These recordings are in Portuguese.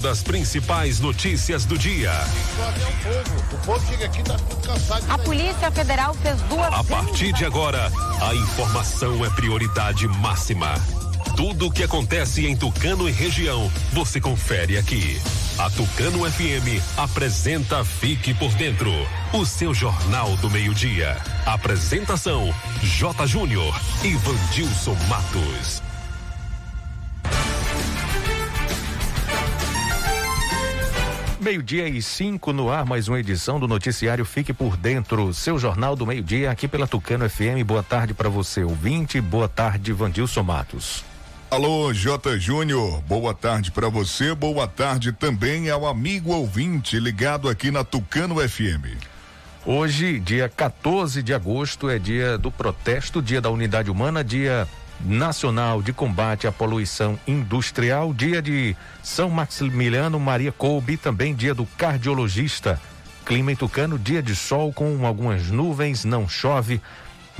das principais notícias do dia. O povo chega aqui tá cansado. A Polícia Federal fez duas. A partir de agora, a informação é prioridade máxima. Tudo o que acontece em Tucano e região, você confere aqui. A Tucano FM apresenta Fique por Dentro, o seu jornal do meio-dia. Apresentação: J. Júnior e Vandilson Matos. Meio-dia e cinco no ar, mais uma edição do noticiário Fique por Dentro, seu jornal do meio-dia aqui pela Tucano FM. Boa tarde para você, ouvinte. Boa tarde, Vandilson Matos. Alô, J. Júnior, boa tarde para você, boa tarde também ao amigo ouvinte ligado aqui na Tucano FM. Hoje, dia 14 de agosto, é dia do protesto, dia da unidade humana, dia nacional de combate à poluição industrial, dia de São Maximiliano Maria Kolbe, também dia do cardiologista. Clima em Tucano, dia de sol com algumas nuvens, não chove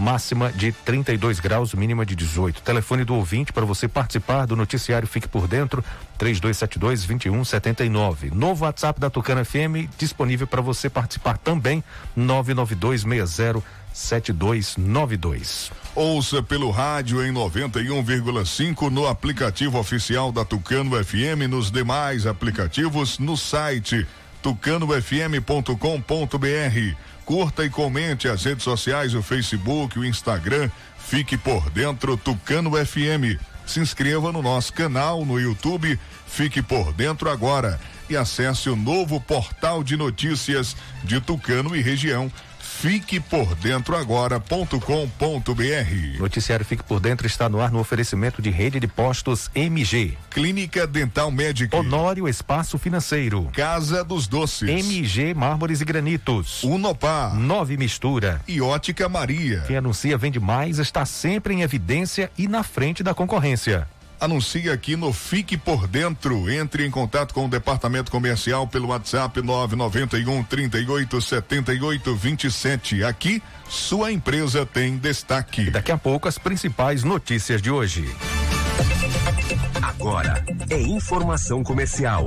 máxima de 32 graus, mínima de 18. Telefone do ouvinte para você participar do noticiário Fique por Dentro, 3272 2179. Novo WhatsApp da Tucana FM disponível para você participar também, 99260 7292. Ouça pelo rádio em 91,5 no aplicativo oficial da Tucano FM, nos demais aplicativos, no site tucanofm.com.br. Curta e comente as redes sociais, o Facebook, o Instagram. Fique por dentro Tucano FM. Se inscreva no nosso canal no YouTube. Fique por dentro agora e acesse o novo portal de notícias de Tucano e região Fique por dentro agora.com.br. Noticiário Fique por Dentro está no ar no oferecimento de rede de postos MG. Clínica Dental Médica. Honório Espaço Financeiro. Casa dos Doces. MG Mármores e Granitos. Unopar. Nove Mistura. E Ótica Maria. Quem anuncia vende mais está sempre em evidência e na frente da concorrência anuncia aqui no Fique por Dentro. Entre em contato com o departamento comercial pelo WhatsApp 991 38 78 27. Aqui, sua empresa tem destaque. E daqui a pouco, as principais notícias de hoje. Agora é informação comercial.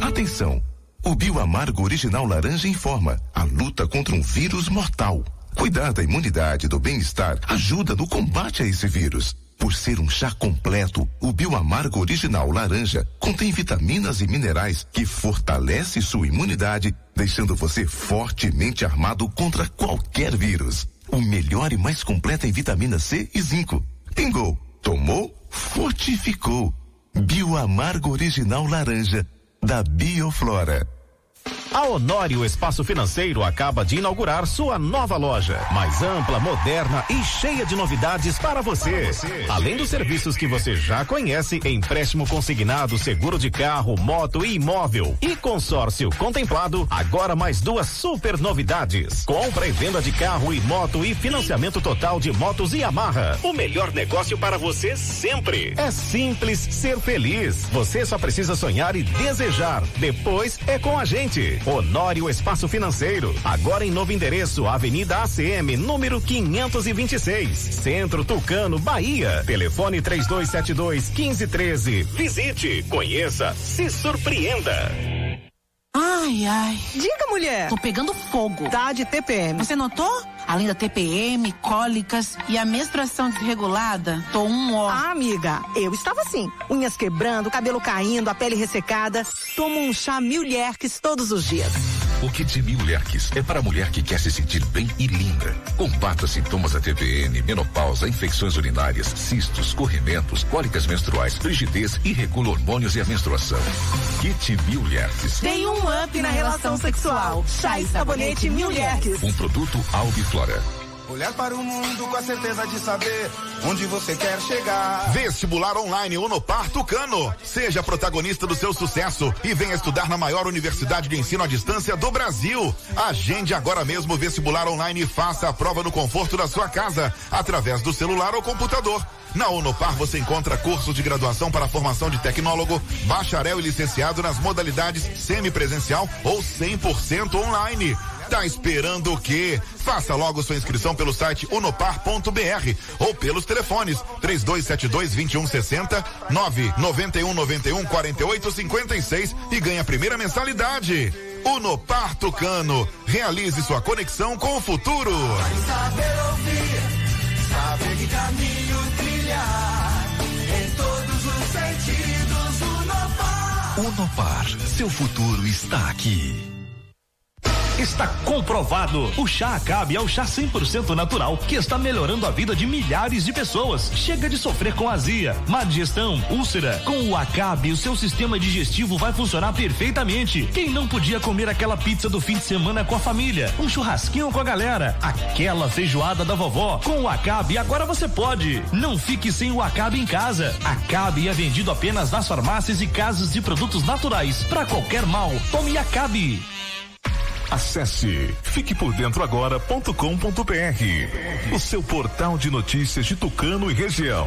Atenção! O Bioamargo Original Laranja informa a luta contra um vírus mortal. Cuidar da imunidade e do bem-estar ajuda no combate a esse vírus. Por ser um chá completo, o Bioamargo Original Laranja contém vitaminas e minerais que fortalece sua imunidade, deixando você fortemente armado contra qualquer vírus. O melhor e mais completo em vitamina C e zinco. Pingou, tomou, fortificou. Bioamargo Original Laranja, da Bioflora. A Honório Espaço Financeiro acaba de inaugurar sua nova loja, mais ampla, moderna e cheia de novidades para você. para você. Além dos serviços que você já conhece, empréstimo consignado, seguro de carro, moto e imóvel e consórcio contemplado, agora mais duas super novidades. Compra e venda de carro e moto e financiamento total de motos e amarra. O melhor negócio para você sempre. É simples ser feliz. Você só precisa sonhar e desejar. Depois é com a gente. Honório Espaço Financeiro. Agora em novo endereço, Avenida ACM, número 526. Centro Tucano, Bahia. Telefone 3272 1513. Visite, conheça, se surpreenda. Ai, ai. Diga, mulher. Tô pegando fogo. Tá de TPM. Você notou? Além da TPM, cólicas e a menstruação desregulada, tô um ó. Ah, amiga, eu estava assim. Unhas quebrando, cabelo caindo, a pele ressecada. Tomo um chá Mil todos os dias. O Kit Mil Lerques é para a mulher que quer se sentir bem e linda. Combata sintomas da TPN, menopausa, infecções urinárias, cistos, corrimentos, cólicas menstruais, frigidez e regula hormônios e a menstruação. Kit Mil Lerques. Tem um up na relação sexual. Chá e sabonete Mil Lerques. Um produto Albiflora. Olhar para o mundo com a certeza de saber onde você quer chegar. Vestibular online Unopar Tucano. Seja protagonista do seu sucesso e venha estudar na maior universidade de ensino à distância do Brasil. Agende agora mesmo o vestibular online e faça a prova no conforto da sua casa, através do celular ou computador. Na Unopar você encontra cursos de graduação para formação de tecnólogo, bacharel e licenciado nas modalidades semipresencial ou 100% online. Tá esperando o quê? Faça logo sua inscrição pelo site unopar.br ou pelos telefones 3272 2160 991 91 48 56 e ganhe a primeira mensalidade. Unopar Tucano. Realize sua conexão com o futuro. Saber ouvir, saber que caminho trilhar. Em todos os sentidos, Unopar. Unopar, seu futuro está aqui. Está comprovado. O chá Acabe é o chá 100% natural que está melhorando a vida de milhares de pessoas. Chega de sofrer com azia, má digestão, úlcera. Com o Acabe, o seu sistema digestivo vai funcionar perfeitamente. Quem não podia comer aquela pizza do fim de semana com a família, um churrasquinho com a galera, aquela feijoada da vovó, com o Acabe agora você pode. Não fique sem o Acabe em casa. Acabe é vendido apenas nas farmácias e casas de produtos naturais. Para qualquer mal, tome Acabe. Acesse fiquepordentroagora.com.br, o seu portal de notícias de Tucano e região.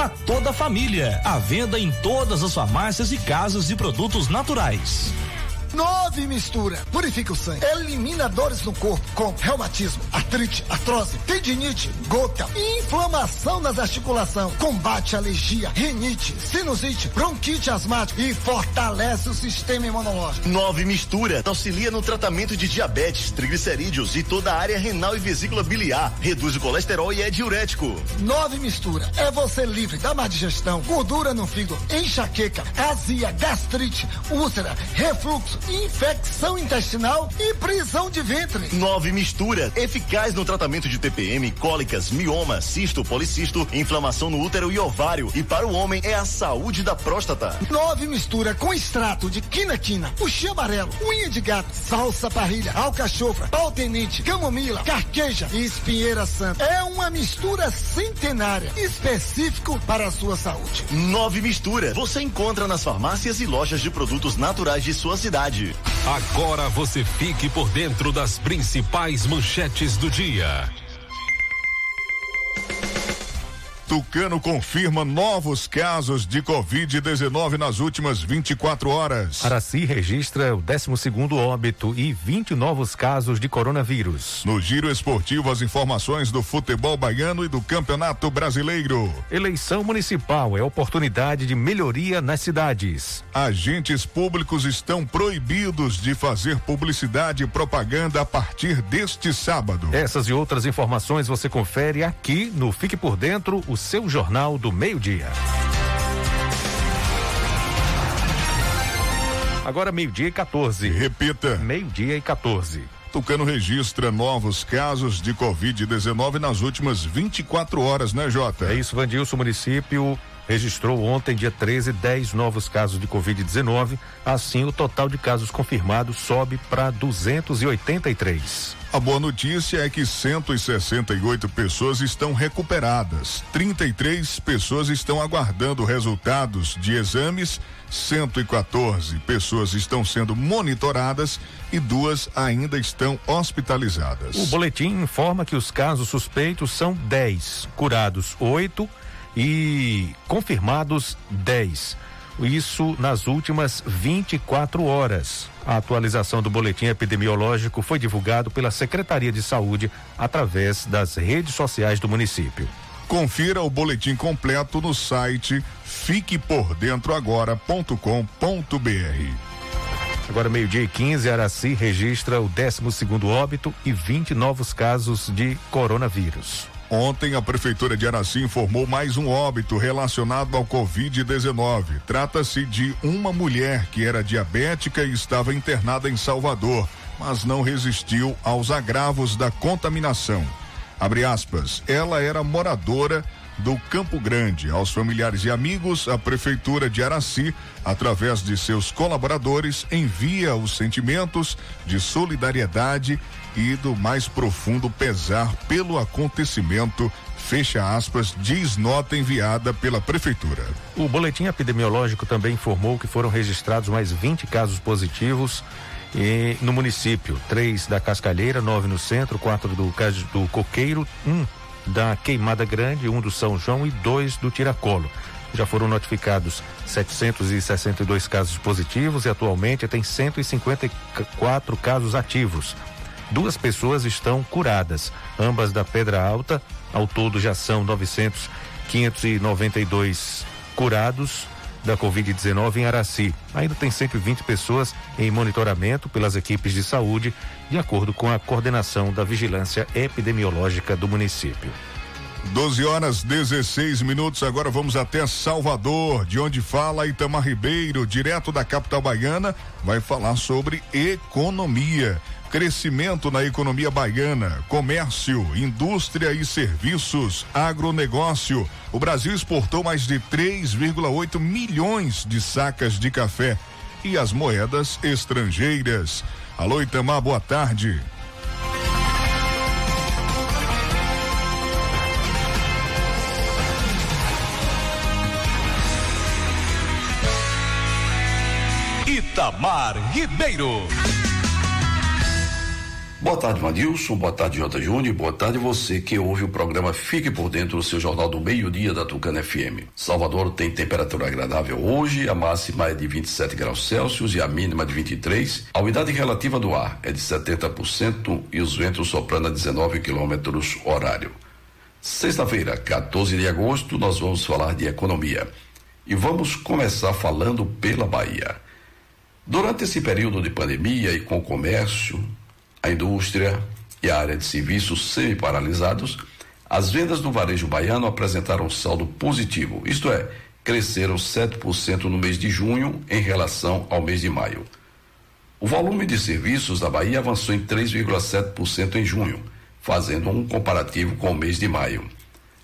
para toda a família. À venda em todas as farmácias e casas de produtos naturais. Nove mistura. Purifica o sangue. Elimina dores no corpo com reumatismo, artrite, artrose, tendinite, gota, inflamação nas articulações. Combate alergia, rinite, sinusite, bronquite asmática e fortalece o sistema imunológico. Nove mistura. Auxilia no tratamento de diabetes, triglicerídeos e toda a área renal e vesícula biliar. Reduz o colesterol e é diurético. Nove mistura. É você livre da má digestão, gordura no fígado, enxaqueca, azia, gastrite, úlcera, refluxo infecção intestinal e prisão de ventre. Nove mistura, eficaz no tratamento de TPM, cólicas, mioma, cisto, policisto, inflamação no útero e ovário. E para o homem é a saúde da próstata. Nove mistura com extrato de quina-quina, puxi amarelo, unha de gato, salsa parrilha, alcachofra, pau tenente, camomila, carqueja e espinheira santa. É uma mistura centenária, específico para a sua saúde. Nove mistura, você encontra nas farmácias e lojas de produtos naturais de sua cidade. Agora você fique por dentro das principais manchetes do dia. Tucano confirma novos casos de Covid-19 nas últimas 24 horas. Araci registra o 12 segundo óbito e 20 novos casos de coronavírus. No giro esportivo, as informações do futebol baiano e do Campeonato Brasileiro. Eleição municipal é oportunidade de melhoria nas cidades. Agentes públicos estão proibidos de fazer publicidade e propaganda a partir deste sábado. Essas e outras informações você confere aqui no Fique por Dentro, o seu Jornal do Meio-Dia. Agora meio-dia e 14. Repita. Meio-dia e 14. Tucano registra novos casos de Covid-19 nas últimas 24 horas, né, Jota? É isso, Vandilson, município registrou ontem, dia 13, 10 novos casos de Covid-19. Assim, o total de casos confirmados sobe para 283. A boa notícia é que 168 pessoas estão recuperadas, 33 pessoas estão aguardando resultados de exames, 114 pessoas estão sendo monitoradas e duas ainda estão hospitalizadas. O boletim informa que os casos suspeitos são 10, curados 8 e confirmados 10. Isso nas últimas 24 horas. A atualização do boletim epidemiológico foi divulgado pela Secretaria de Saúde através das redes sociais do município. Confira o boletim completo no site fiquepordentroagora.com.br. Agora, meio-dia e 15, Araci registra o 12 segundo óbito e 20 novos casos de coronavírus. Ontem, a Prefeitura de Araci informou mais um óbito relacionado ao Covid-19. Trata-se de uma mulher que era diabética e estava internada em Salvador, mas não resistiu aos agravos da contaminação. Ela era moradora do Campo Grande. Aos familiares e amigos, a Prefeitura de Araci, através de seus colaboradores, envia os sentimentos de solidariedade e do mais profundo pesar pelo acontecimento. Fecha aspas, diz nota enviada pela Prefeitura. O boletim epidemiológico também informou que foram registrados mais 20 casos positivos e no município, três da Cascalheira, nove no centro, quatro do, do Coqueiro, um da Queimada Grande, um do São João e dois do Tiracolo. Já foram notificados 762 casos positivos e atualmente tem 154 casos ativos. Duas pessoas estão curadas, ambas da Pedra Alta. Ao todo já são 900, 592 curados da Covid-19 em Araci. Ainda tem 120 pessoas em monitoramento pelas equipes de saúde, de acordo com a coordenação da vigilância epidemiológica do município. 12 horas 16 minutos. Agora vamos até Salvador, de onde fala Itamar Ribeiro, direto da capital baiana, vai falar sobre economia crescimento na economia baiana, comércio, indústria e serviços, agronegócio. O Brasil exportou mais de 3,8 milhões de sacas de café e as moedas estrangeiras. Alô, Itamar, boa tarde. Itamar Ribeiro. Boa tarde, Vanilson. Boa tarde, J. Júnior. Boa tarde você que ouve o programa Fique por Dentro do seu Jornal do Meio-Dia da Tucana FM. Salvador tem temperatura agradável hoje, a máxima é de 27 graus Celsius e a mínima de 23. A umidade relativa do ar é de 70% e os ventos soprando a 19 quilômetros horário. Sexta-feira, 14 de agosto, nós vamos falar de economia. E vamos começar falando pela Bahia. Durante esse período de pandemia e com o comércio, a indústria e a área de serviços semi-paralisados, as vendas do varejo baiano apresentaram saldo positivo, isto é, cresceram 7% no mês de junho em relação ao mês de maio. O volume de serviços da Bahia avançou em 3,7% em junho, fazendo um comparativo com o mês de maio.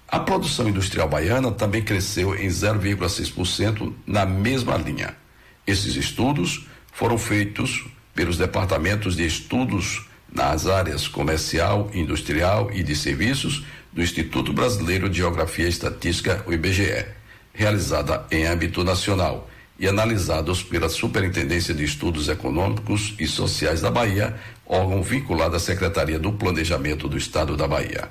A produção industrial baiana também cresceu em 0,6% na mesma linha. Esses estudos foram feitos pelos departamentos de estudos nas áreas comercial, industrial e de serviços do Instituto Brasileiro de Geografia e Estatística, o IBGE, realizada em âmbito nacional e analisados pela Superintendência de Estudos Econômicos e Sociais da Bahia, órgão vinculado à Secretaria do Planejamento do Estado da Bahia.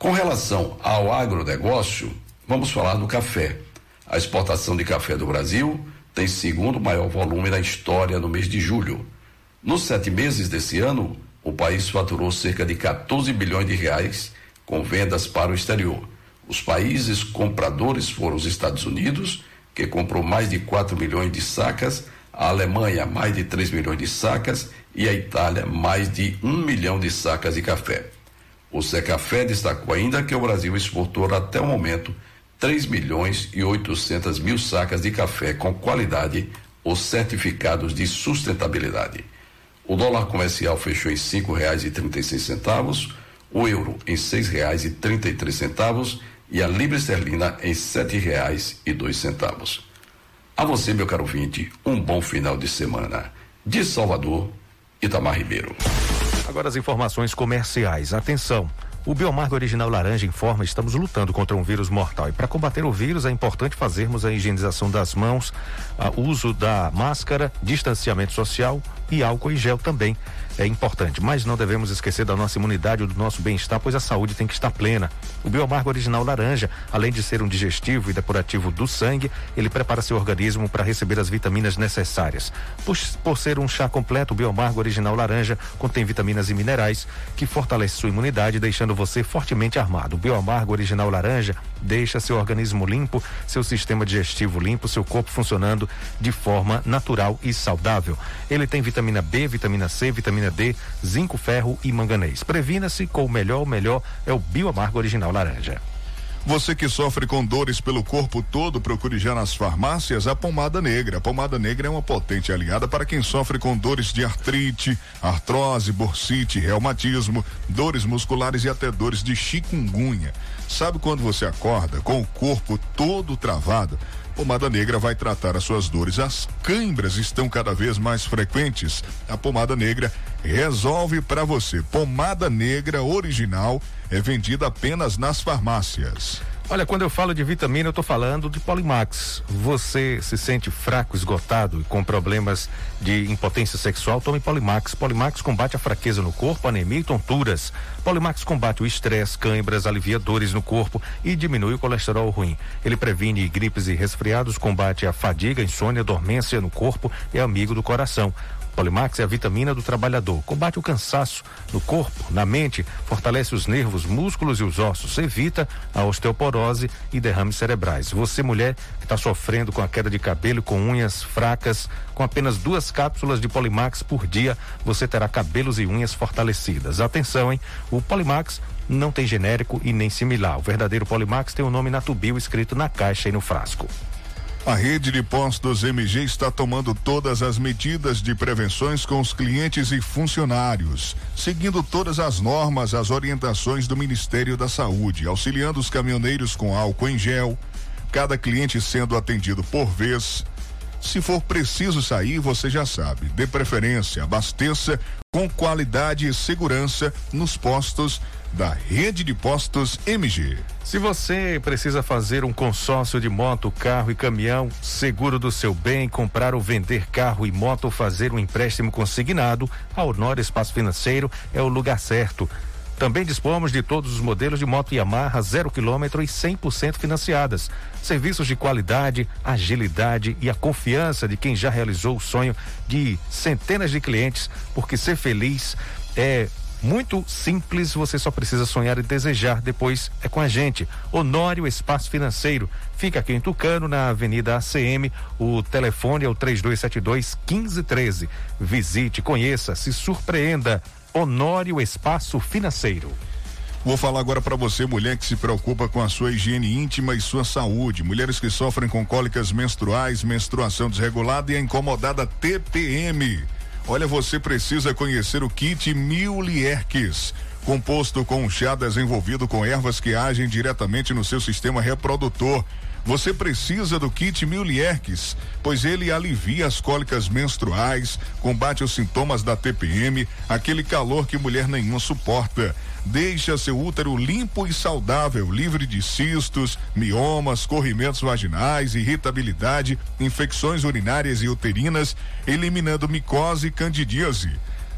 Com relação ao agronegócio, vamos falar do café. A exportação de café do Brasil tem segundo maior volume na história no mês de julho. Nos sete meses desse ano, o país faturou cerca de 14 bilhões de reais com vendas para o exterior. Os países compradores foram os Estados Unidos, que comprou mais de 4 milhões de sacas, a Alemanha, mais de 3 milhões de sacas e a Itália, mais de 1 milhão de sacas de café. O Secafé destacou ainda que o Brasil exportou até o momento 3 milhões e 800 mil sacas de café com qualidade ou certificados de sustentabilidade. O dólar comercial fechou em cinco reais e trinta e seis centavos, o euro em seis reais e trinta e três centavos e a libra esterlina em sete reais e dois centavos. A você, meu caro vinte, um bom final de semana. De Salvador, Itamar Ribeiro. Agora as informações comerciais. Atenção. O Biomargo Original Laranja informa: estamos lutando contra um vírus mortal. E para combater o vírus é importante fazermos a higienização das mãos, o uso da máscara, distanciamento social, e álcool e gel também é importante, mas não devemos esquecer da nossa imunidade ou do nosso bem-estar, pois a saúde tem que estar plena. O Biomargo Original Laranja, além de ser um digestivo e depurativo do sangue, ele prepara seu organismo para receber as vitaminas necessárias. Por, por ser um chá completo, o Biomargo Original Laranja contém vitaminas e minerais que fortalecem sua imunidade, deixando você fortemente armado. O Biomargo Original Laranja deixa seu organismo limpo, seu sistema digestivo limpo, seu corpo funcionando de forma natural e saudável. Ele tem vitamina B, vitamina C, vitamina D, zinco, ferro e manganês. Previna-se com o melhor, o melhor é o Bioamargo Original Laranja. Você que sofre com dores pelo corpo todo, procure já nas farmácias a pomada negra. A pomada negra é uma potente aliada para quem sofre com dores de artrite, artrose, bursite, reumatismo, dores musculares e até dores de chikungunya. Sabe quando você acorda com o corpo todo travado? Pomada Negra vai tratar as suas dores. As câimbras estão cada vez mais frequentes. A pomada negra resolve para você. Pomada negra original é vendida apenas nas farmácias. Olha, quando eu falo de vitamina, eu estou falando de Polimax. Você se sente fraco, esgotado e com problemas de impotência sexual? Tome Polimax. Polimax combate a fraqueza no corpo, anemia e tonturas. Polimax combate o estresse, cãibras, alivia dores no corpo e diminui o colesterol ruim. Ele previne gripes e resfriados, combate a fadiga, insônia, dormência no corpo e é amigo do coração. Polimax é a vitamina do trabalhador. Combate o cansaço no corpo, na mente, fortalece os nervos, músculos e os ossos, evita a osteoporose e derrames cerebrais. Você, mulher, que está sofrendo com a queda de cabelo, com unhas fracas, com apenas duas cápsulas de Polimax por dia, você terá cabelos e unhas fortalecidas. Atenção, hein? O Polimax não tem genérico e nem similar. O verdadeiro Polimax tem o nome Natubio escrito na caixa e no frasco. A rede de postos MG está tomando todas as medidas de prevenções com os clientes e funcionários, seguindo todas as normas, as orientações do Ministério da Saúde, auxiliando os caminhoneiros com álcool em gel, cada cliente sendo atendido por vez. Se for preciso sair, você já sabe, dê preferência, abasteça com qualidade e segurança nos postos da rede de postos MG. Se você precisa fazer um consórcio de moto, carro e caminhão, seguro do seu bem, comprar ou vender carro e moto ou fazer um empréstimo consignado, a Honor Espaço Financeiro é o lugar certo. Também dispomos de todos os modelos de moto Yamaha zero quilômetro e 100% financiadas. Serviços de qualidade, agilidade e a confiança de quem já realizou o sonho de centenas de clientes, porque ser feliz é muito simples, você só precisa sonhar e desejar. Depois é com a gente. Honório Espaço Financeiro. Fica aqui em Tucano, na Avenida ACM. O telefone é o 3272 1513. Visite, conheça, se surpreenda. Honório Espaço Financeiro. Vou falar agora para você, mulher que se preocupa com a sua higiene íntima e sua saúde. Mulheres que sofrem com cólicas menstruais, menstruação desregulada e a incomodada TPM. Olha, você precisa conhecer o kit Mil Lierques. Composto com um chá desenvolvido com ervas que agem diretamente no seu sistema reprodutor. Você precisa do kit Mil Lierques, pois ele alivia as cólicas menstruais, combate os sintomas da TPM, aquele calor que mulher nenhuma suporta deixa seu útero limpo e saudável, livre de cistos, miomas, corrimentos vaginais, irritabilidade, infecções urinárias e uterinas, eliminando micose e candidíase.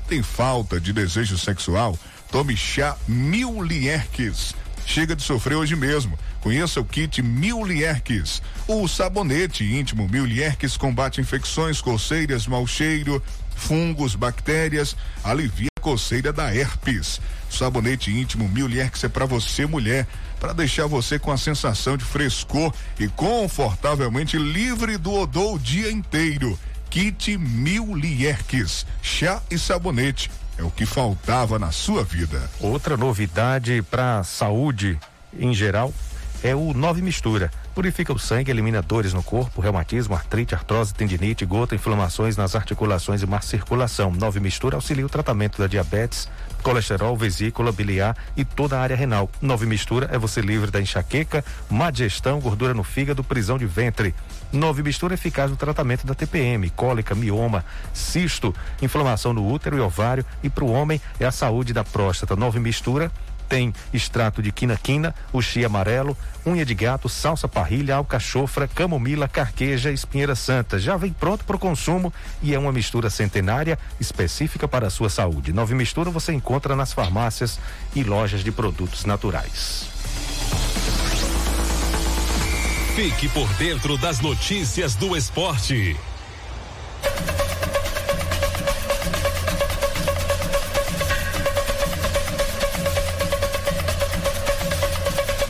Tem falta de desejo sexual? Tome chá Mil Lierques. Chega de sofrer hoje mesmo. Conheça o kit Mil Lierques. O sabonete íntimo Mil Lierques combate infecções, coceiras, mau cheiro, fungos, bactérias, alivia a coceira da herpes. Sabonete íntimo Milherx é para você, mulher, para deixar você com a sensação de frescor e confortavelmente livre do odor o dia inteiro. Kit Mil Lierques, chá e sabonete. É o que faltava na sua vida. Outra novidade para saúde em geral é o Nove Mistura. Purifica o sangue, elimina dores no corpo, reumatismo, artrite, artrose, tendinite, gota, inflamações nas articulações e má circulação. Nove Mistura auxilia o tratamento da diabetes, colesterol, vesícula, biliar e toda a área renal. Nove Mistura é você livre da enxaqueca, má digestão, gordura no fígado, prisão de ventre. Nove Mistura é eficaz no tratamento da TPM, cólica, mioma, cisto, inflamação no útero e ovário e para o homem é a saúde da próstata. Nove Mistura tem extrato de quina-quina, uxi amarelo, unha de gato, salsa parrilha, alcachofra, camomila, carqueja, espinheira santa. Já vem pronto para o consumo e é uma mistura centenária específica para a sua saúde. Nova mistura você encontra nas farmácias e lojas de produtos naturais. Fique por dentro das notícias do esporte.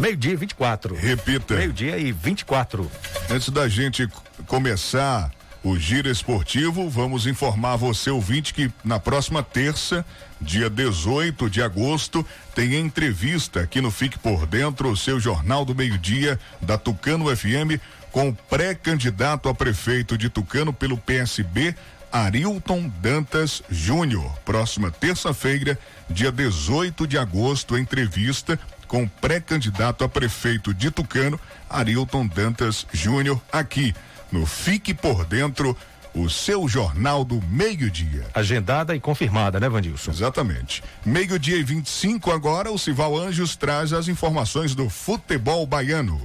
Meio-dia e 24. Repita. Meio-dia e 24. Antes da gente começar o giro esportivo, vamos informar você, ouvinte, que na próxima terça, dia 18 de agosto, tem entrevista aqui no Fique por Dentro, o seu Jornal do Meio-Dia da Tucano FM, com o pré-candidato a prefeito de Tucano pelo PSB, Arilton Dantas Júnior. Próxima terça-feira, dia 18 de agosto, entrevista com o pré-candidato a prefeito de Tucano, Arilton Dantas Júnior, aqui no Fique por Dentro, o seu jornal do meio-dia. Agendada e confirmada, né, Vandilson? Exatamente. Meio-dia e 25 agora, o Cival Anjos traz as informações do futebol baiano.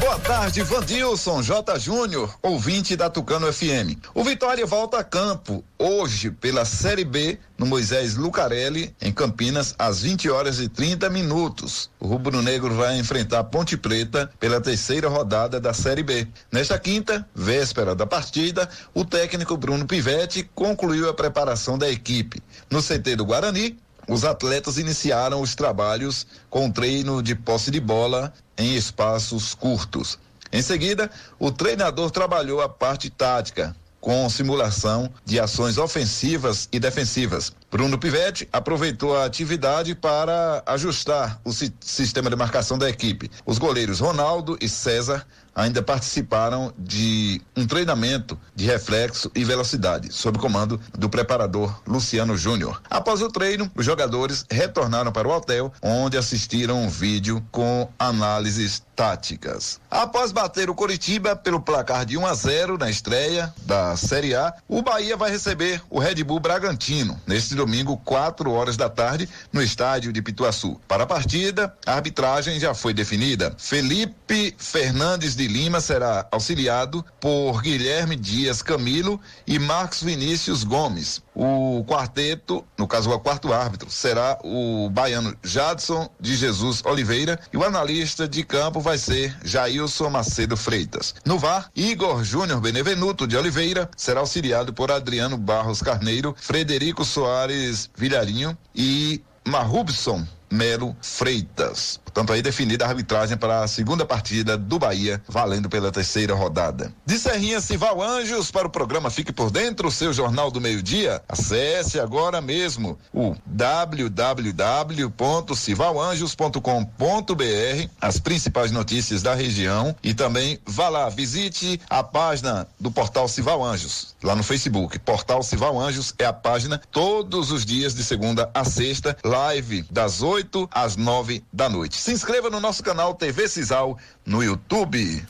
Boa tarde, Vandilson J. Júnior, ouvinte da Tucano FM. O Vitória volta a campo hoje pela Série B no Moisés Lucarelli, em Campinas, às 20 horas e 30 minutos. O Rubro Negro vai enfrentar Ponte Preta pela terceira rodada da Série B. Nesta quinta, véspera da partida, o técnico Bruno Pivetti concluiu a preparação da equipe. No CT do Guarani, os atletas iniciaram os trabalhos com treino de posse de bola em espaços curtos. Em seguida, o treinador trabalhou a parte tática, com simulação de ações ofensivas e defensivas. Bruno Pivetti aproveitou a atividade para ajustar o si sistema de marcação da equipe. Os goleiros Ronaldo e César ainda participaram de um treinamento de reflexo e velocidade, sob comando do preparador Luciano Júnior. Após o treino, os jogadores retornaram para o hotel, onde assistiram um vídeo com análises táticas. Após bater o Coritiba pelo placar de 1 a 0 na estreia da Série A, o Bahia vai receber o Red Bull Bragantino neste domingo, 4 horas da tarde, no estádio de Pituaçu. Para a partida, a arbitragem já foi definida. Felipe Fernandes de Lima será auxiliado por Guilherme Dias Camilo e Marcos Vinícius Gomes. O quarteto, no caso o quarto árbitro, será o baiano Jadson de Jesus Oliveira e o analista de campo vai ser Jailson Macedo Freitas. No VAR, Igor Júnior Benevenuto de Oliveira será auxiliado por Adriano Barros Carneiro, Frederico Soares Vilharinho e Marrubson Melo Freitas. Portanto, aí definida a arbitragem para a segunda partida do Bahia, valendo pela terceira rodada. De Serrinha Cival Anjos para o programa Fique por Dentro, seu jornal do meio-dia. Acesse agora mesmo o www.civalanjos.com.br, as principais notícias da região e também vá lá, visite a página do portal Cival Anjos, lá no Facebook. Portal Cival Anjos é a página todos os dias de segunda a sexta, live das 8 às 9 da noite. Se inscreva no nosso canal TV Cisal no YouTube.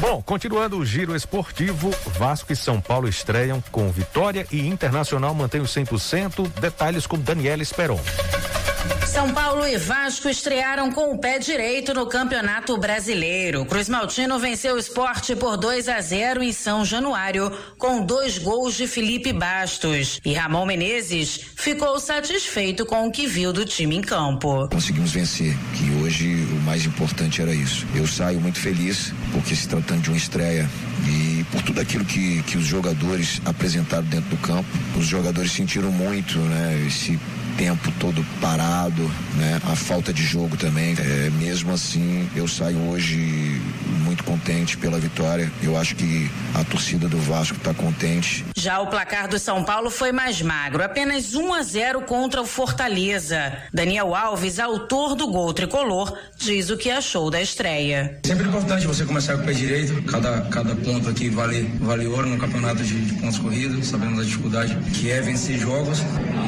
Bom, continuando o giro esportivo, Vasco e São Paulo estreiam com vitória e Internacional mantém os 100%. Detalhes com Daniela Esperon. São Paulo e Vasco estrearam com o pé direito no Campeonato Brasileiro. Cruz Maltino venceu o esporte por 2 a 0 em São Januário, com dois gols de Felipe Bastos. E Ramon Menezes ficou satisfeito com o que viu do time em campo. Conseguimos vencer, que hoje o mais importante era isso. Eu saio muito feliz, porque se tratando de uma estreia e por tudo aquilo que, que os jogadores apresentaram dentro do campo, os jogadores sentiram muito, né? Esse tempo todo parado, né? A falta de jogo também. É, mesmo assim, eu saio hoje muito contente pela vitória. Eu acho que a torcida do Vasco está contente. Já o placar do São Paulo foi mais magro, apenas 1 a 0 contra o Fortaleza. Daniel Alves, autor do gol tricolor, diz o que achou da estreia. Sempre importante você começar com o pé direito. Cada, cada ponto aqui vale, vale ouro no campeonato de, de pontos corridos. Sabemos a dificuldade que é vencer jogos.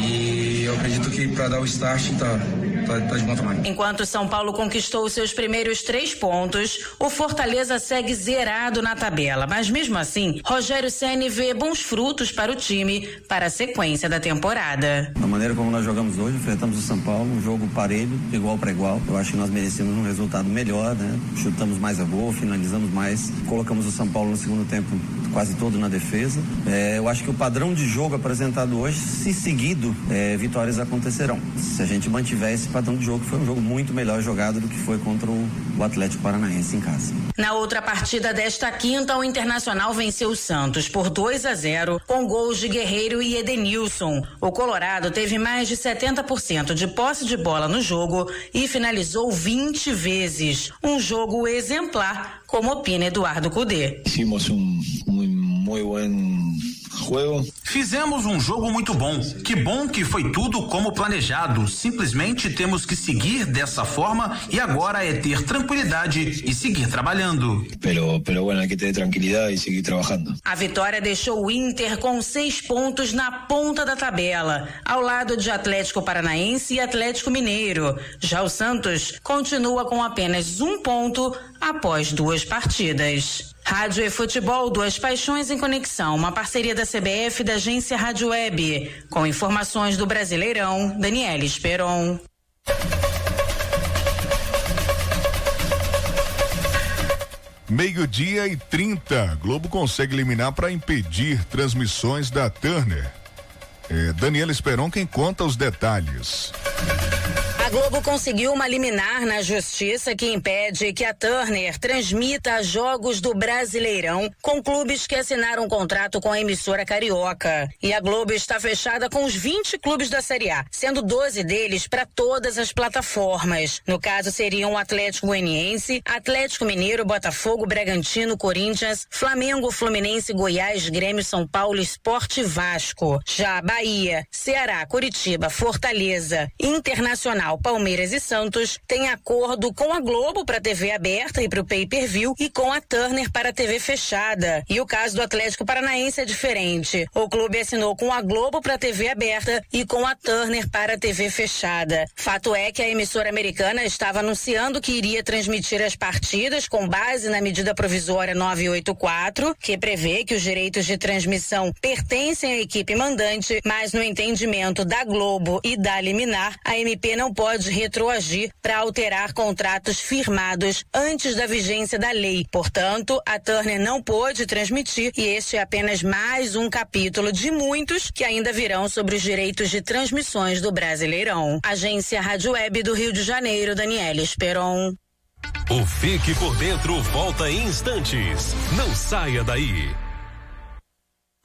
E eu acredito que para dar o start tá tá, tá de bom tamanho. Enquanto São Paulo conquistou seus primeiros três pontos, o Fortaleza segue zerado na tabela. Mas mesmo assim, Rogério Ceni vê bons frutos para o time para a sequência da temporada. Da maneira como nós jogamos hoje, enfrentamos o São Paulo, um jogo parelho, de igual para igual. Eu acho que nós merecemos um resultado melhor, né? Chutamos mais a gol, finalizamos mais, colocamos o São Paulo no segundo tempo quase todo na defesa. É, eu acho que o padrão de jogo apresentado hoje, se seguido, é, vitórias acontecerão. Se a gente mantiver esse padrão de jogo, foi um jogo muito melhor jogado do que foi contra o, Atlético Paranaense em casa. Na outra partida desta quinta, o Internacional venceu o Santos por 2 a 0 com gols de Guerreiro e Edenilson. O Colorado teve mais de 70% de posse de bola no jogo e finalizou 20 vezes. Um jogo exemplar, como opina Eduardo Cudê. Hicimos um, um buen juego. Fizemos um jogo muito bom. Que bom que foi tudo como planejado. Simplesmente temos que seguir dessa forma e agora é ter tranquilidade e seguir trabalhando. Pero, pero bueno, hay que ter tranquilidade e seguir trabalhando. A vitória deixou o Inter com seis pontos na ponta da tabela, ao lado de Atlético Paranaense e Atlético Mineiro. Já o Santos continua com apenas um ponto após duas partidas. Rádio e Futebol, duas paixões em conexão. Uma parceria da CBF e da agência Rádio Web. Com informações do Brasileirão, Daniela Esperon. Meio-dia e 30. Globo consegue eliminar para impedir transmissões da Turner. É, Daniela Esperon quem conta os detalhes. A Globo conseguiu uma liminar na justiça que impede que a Turner transmita jogos do Brasileirão com clubes que assinaram um contrato com a emissora carioca. E a Globo está fechada com os 20 clubes da Série A, sendo 12 deles para todas as plataformas. No caso, seriam o Atlético Goianiense, Atlético Mineiro, Botafogo, Bragantino, Corinthians, Flamengo, Fluminense, Goiás, Grêmio, São Paulo, Esporte Vasco. Já Bahia, Ceará, Curitiba, Fortaleza, Internacional, Palmeiras e Santos têm acordo com a Globo para TV aberta e para o pay-per-view e com a Turner para TV fechada. E o caso do Atlético Paranaense é diferente. O clube assinou com a Globo para TV aberta e com a Turner para TV fechada. Fato é que a emissora americana estava anunciando que iria transmitir as partidas com base na medida provisória 984, que prevê que os direitos de transmissão pertencem à equipe mandante, mas no entendimento da Globo e da liminar, a MP não pode retroagir para alterar contratos firmados antes da vigência da lei. Portanto, a Turner não pôde transmitir e este é apenas mais um capítulo de muitos que ainda virão sobre os direitos de transmissões do Brasileirão. Agência Rádio Web do Rio de Janeiro, Daniela Esperon. O Fique por Dentro volta em instantes. Não saia daí.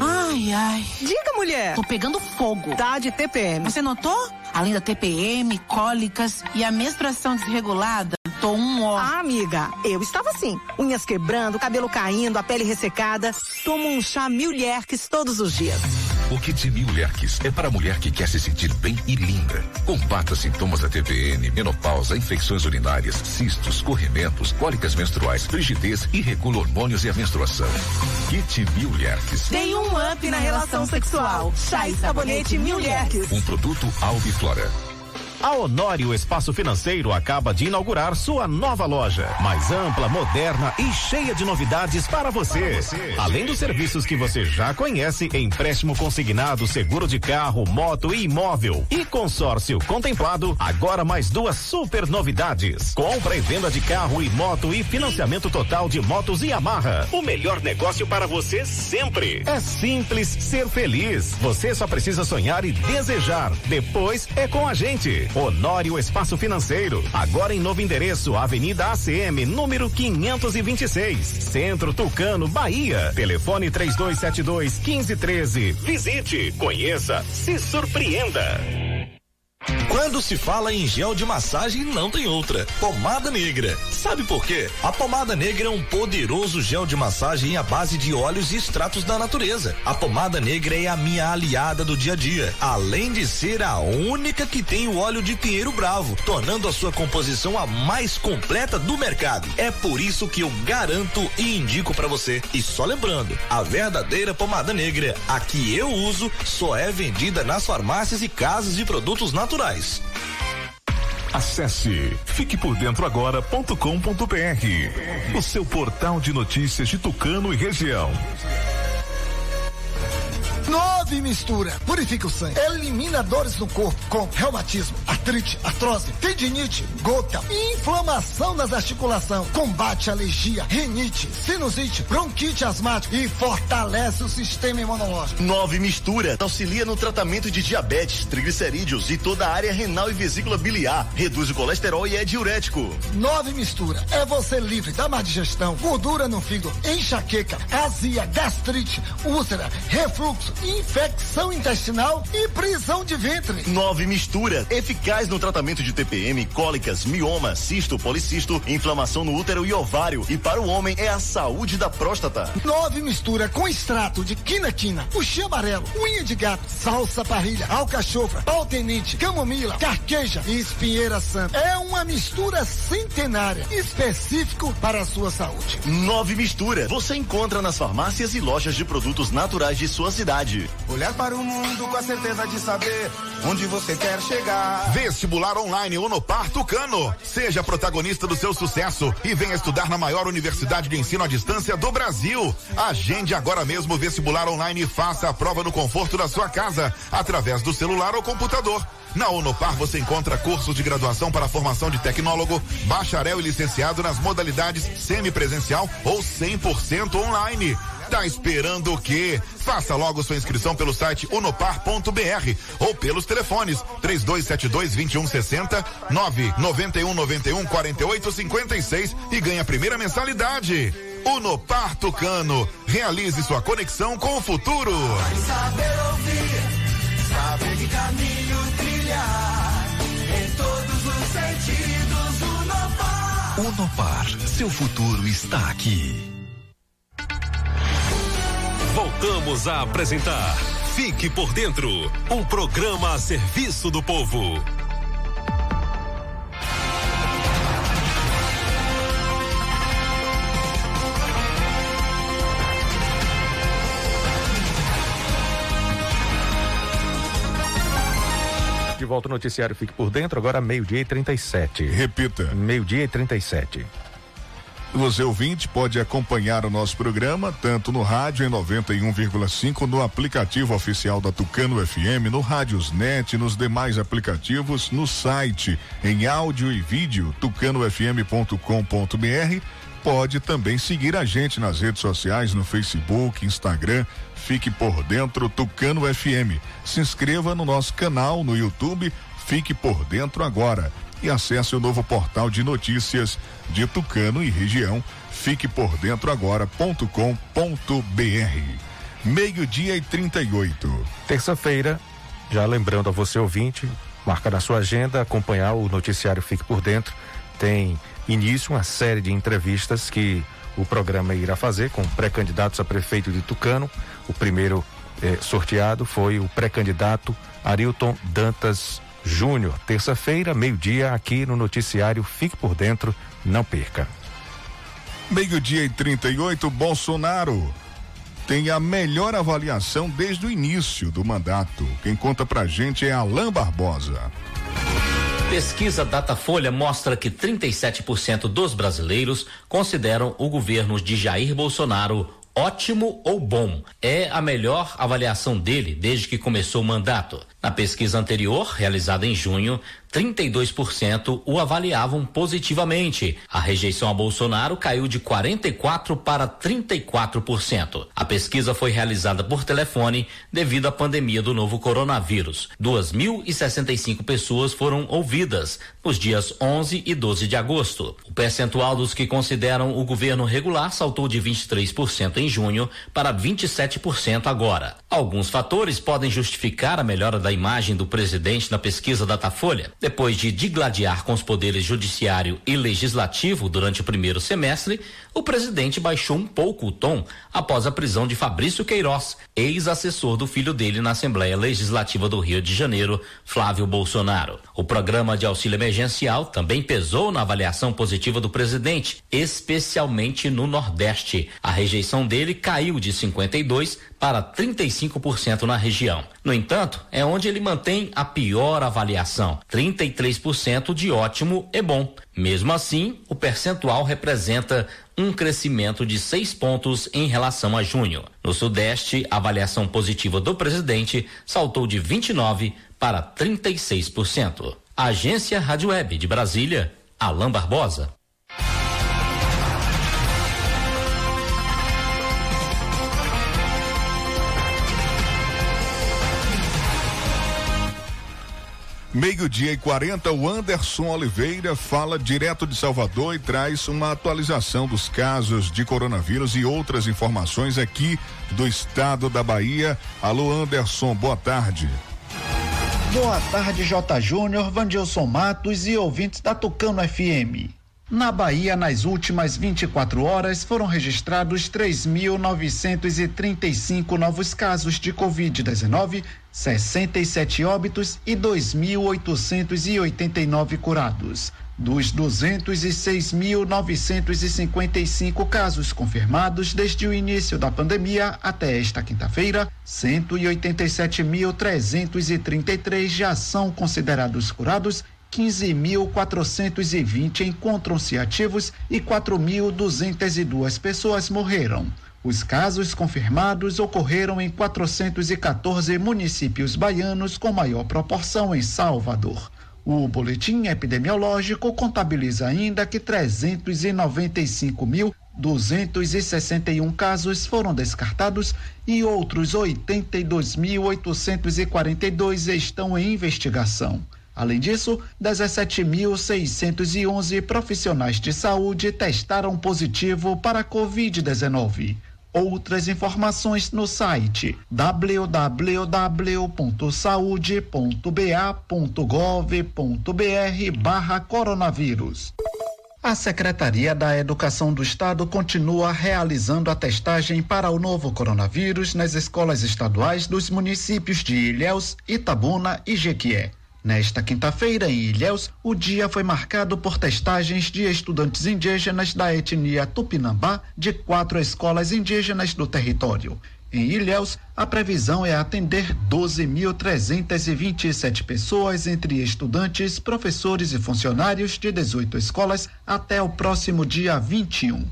Ai, ai. Diga, mulher. Tô pegando fogo. Tá de TPM. Você notou? Além da TPM, cólicas e a menstruação desregulada, tô um ó. Ah, amiga, eu estava assim. Unhas quebrando, cabelo caindo, a pele ressecada. Tomo um chá Milherques todos os dias. O Kit Mil Lerques é para a mulher que quer se sentir bem e linda. Combata sintomas da TPN, menopausa, infecções urinárias, cistos, corrimentos, cólicas menstruais, frigidez e regula hormônios e a menstruação. Kit Mil Lerques. Tem um up na relação sexual. Chá e sabonete Milherques. Um produto Albiflora. A Honório Espaço Financeiro acaba de inaugurar sua nova loja, mais ampla, moderna e cheia de novidades para você. Além dos serviços que você já conhece, empréstimo consignado, seguro de carro, moto e imóvel e consórcio contemplado, agora mais duas super novidades. Compra e venda de carro e moto e financiamento total de motos e amarra. O melhor negócio para você sempre. É simples ser feliz. Você só precisa sonhar e desejar. Depois é com a gente. Honório Espaço Financeiro. Agora em novo endereço, Avenida ACM, número 526. Centro Tucano, Bahia. Telefone 3272 1513. Visite, conheça, se surpreenda. Quando se fala em gel de massagem, não tem outra. Pomada Negra. Sabe por quê? A pomada negra é um poderoso gel de massagem à base de óleos e extratos da natureza. A pomada negra é a minha aliada do dia a dia, além de ser a única que tem o óleo de pinheiro bravo, tornando a sua composição a mais completa do mercado. É por isso que eu garanto e indico para você. E só lembrando, a verdadeira pomada negra, a que eu uso, só é vendida nas farmácias e casas de produtos naturais naturais. Acesse fiquepordentroagora.com.br, o seu portal de notícias de Tucano e região. Nove mistura. Purifica o sangue. Elimina dores no corpo com reumatismo, artrite, artrose, tendinite, gota, inflamação nas articulações. Combate alergia, rinite, sinusite, bronquite asmática e fortalece o sistema imunológico. Nove mistura. Auxilia no tratamento de diabetes, triglicerídeos e toda a área renal e vesícula biliar. Reduz o colesterol e é diurético. Nove mistura. É você livre da má digestão, gordura no fígado, enxaqueca, azia, gastrite, úlcera, refluxo, infecção intestinal e prisão de ventre. Nove mistura, eficaz no tratamento de TPM, cólicas, mioma, cisto, policisto, inflamação no útero e ovário. E para o homem é a saúde da próstata. Nove mistura com extrato de quina-quina, puxi amarelo, unha de gato, salsa parrilha, alcachofra, pau tenente, camomila, carqueja e espinheira santa. É uma mistura centenária, específico para a sua saúde. Nove mistura, você encontra nas farmácias e lojas de produtos naturais de sua cidade. Olhar para o mundo com a certeza de saber onde você quer chegar. Vestibular online Unopar Tucano. Seja protagonista do seu sucesso e venha estudar na maior universidade de ensino à distância do Brasil. Agende agora mesmo o vestibular online e faça a prova no conforto da sua casa, através do celular ou computador. Na Unopar você encontra cursos de graduação para formação de tecnólogo, bacharel e licenciado nas modalidades semipresencial ou 100% online. Tá esperando o quê? Faça logo sua inscrição pelo site unopar.br ou pelos telefones 3272 2160 991 91 48 56 e ganhe a primeira mensalidade. Unopar Tucano, realize sua conexão com o futuro. Saber ouvir, saber que caminho trilhar, em todos os sentidos, Unopar. Unopar, seu futuro está aqui. Voltamos a apresentar Fique por Dentro um programa a serviço do povo. De volta ao noticiário Fique por Dentro, agora meio-dia e 37. Repita. Meio-dia e 37. Você ouvinte pode acompanhar o nosso programa tanto no rádio em 91,5, no aplicativo oficial da Tucano FM, no Rádiosnet, nos demais aplicativos, no site em áudio e vídeo tucanofm.com.br. Pode também seguir a gente nas redes sociais, no Facebook, Instagram. Fique por dentro Tucano FM. Se inscreva no nosso canal no YouTube. Fique por dentro agora e acesse o novo portal de notícias de Tucano e região. Fique por dentro agora.com.br. Meio-dia e 38. Terça-feira, já lembrando a você ouvinte, marca na sua agenda acompanhar o noticiário Fique por Dentro. Tem início uma série de entrevistas que o programa irá fazer com pré-candidatos a prefeito de Tucano. O primeiro eh, sorteado foi o pré-candidato Arilton Dantas Júnior, terça-feira, meio-dia, aqui no noticiário Fique por Dentro, não perca. Meio-dia e 38, Bolsonaro tem a melhor avaliação desde o início do mandato. Quem conta pra gente é Alain Barbosa. Pesquisa Datafolha mostra que 37% dos brasileiros consideram o governo de Jair Bolsonaro ótimo ou bom. É a melhor avaliação dele desde que começou o mandato. Na pesquisa anterior, realizada em junho, 32% o avaliavam positivamente. A rejeição a Bolsonaro caiu de 44 para 34%. A pesquisa foi realizada por telefone devido à pandemia do novo coronavírus. 2.065 pessoas foram ouvidas nos dias 11 e 12 de agosto. O percentual dos que consideram o governo regular saltou de 23% em junho para 27% agora. Alguns fatores podem justificar a melhora da imagem do presidente na pesquisa Datafolha. Depois de digladiar com os poderes judiciário e legislativo durante o primeiro semestre, o presidente baixou um pouco o tom após a prisão de Fabrício Queiroz, ex-assessor do filho dele na Assembleia Legislativa do Rio de Janeiro, Flávio Bolsonaro. O programa de auxílio emergencial também pesou na avaliação positiva do presidente, especialmente no Nordeste. A rejeição dele caiu de 52 para 35% na região. No entanto, é onde ele mantém a pior avaliação, 33% de ótimo e bom. Mesmo assim, o percentual representa um crescimento de seis pontos em relação a junho. No Sudeste, a avaliação positiva do presidente saltou de 29 para 36%. Agência Rádio Web de Brasília, Alain Barbosa. Meio-dia e 40, o Anderson Oliveira fala direto de Salvador e traz uma atualização dos casos de coronavírus e outras informações aqui do estado da Bahia. Alô, Anderson, boa tarde. Boa tarde, J. Júnior, Vandilson Matos e ouvintes da Tucano FM. Na Bahia, nas últimas 24 horas, foram registrados 3.935 novos casos de Covid-19, 67 óbitos e 2.889 curados. Dos 206.955 casos confirmados desde o início da pandemia até esta quinta-feira, 187.333 já são considerados curados 15.420 encontram-se ativos e 4.202 pessoas morreram. Os casos confirmados ocorreram em 414 municípios baianos, com maior proporção em Salvador. O boletim epidemiológico contabiliza ainda que 395.261 casos foram descartados e outros 82.842 estão em investigação. Além disso, 17.611 profissionais de saúde testaram positivo para a Covid-19. Outras informações no site www.saude.ba.gov.br barra coronavírus. A Secretaria da Educação do Estado continua realizando a testagem para o novo coronavírus nas escolas estaduais dos municípios de Ilhéus, Itabuna e Jequié. Nesta quinta-feira, em Ilhéus, o dia foi marcado por testagens de estudantes indígenas da etnia Tupinambá de quatro escolas indígenas do território. Em Ilhéus, a previsão é atender 12.327 pessoas, entre estudantes, professores e funcionários de 18 escolas, até o próximo dia 21.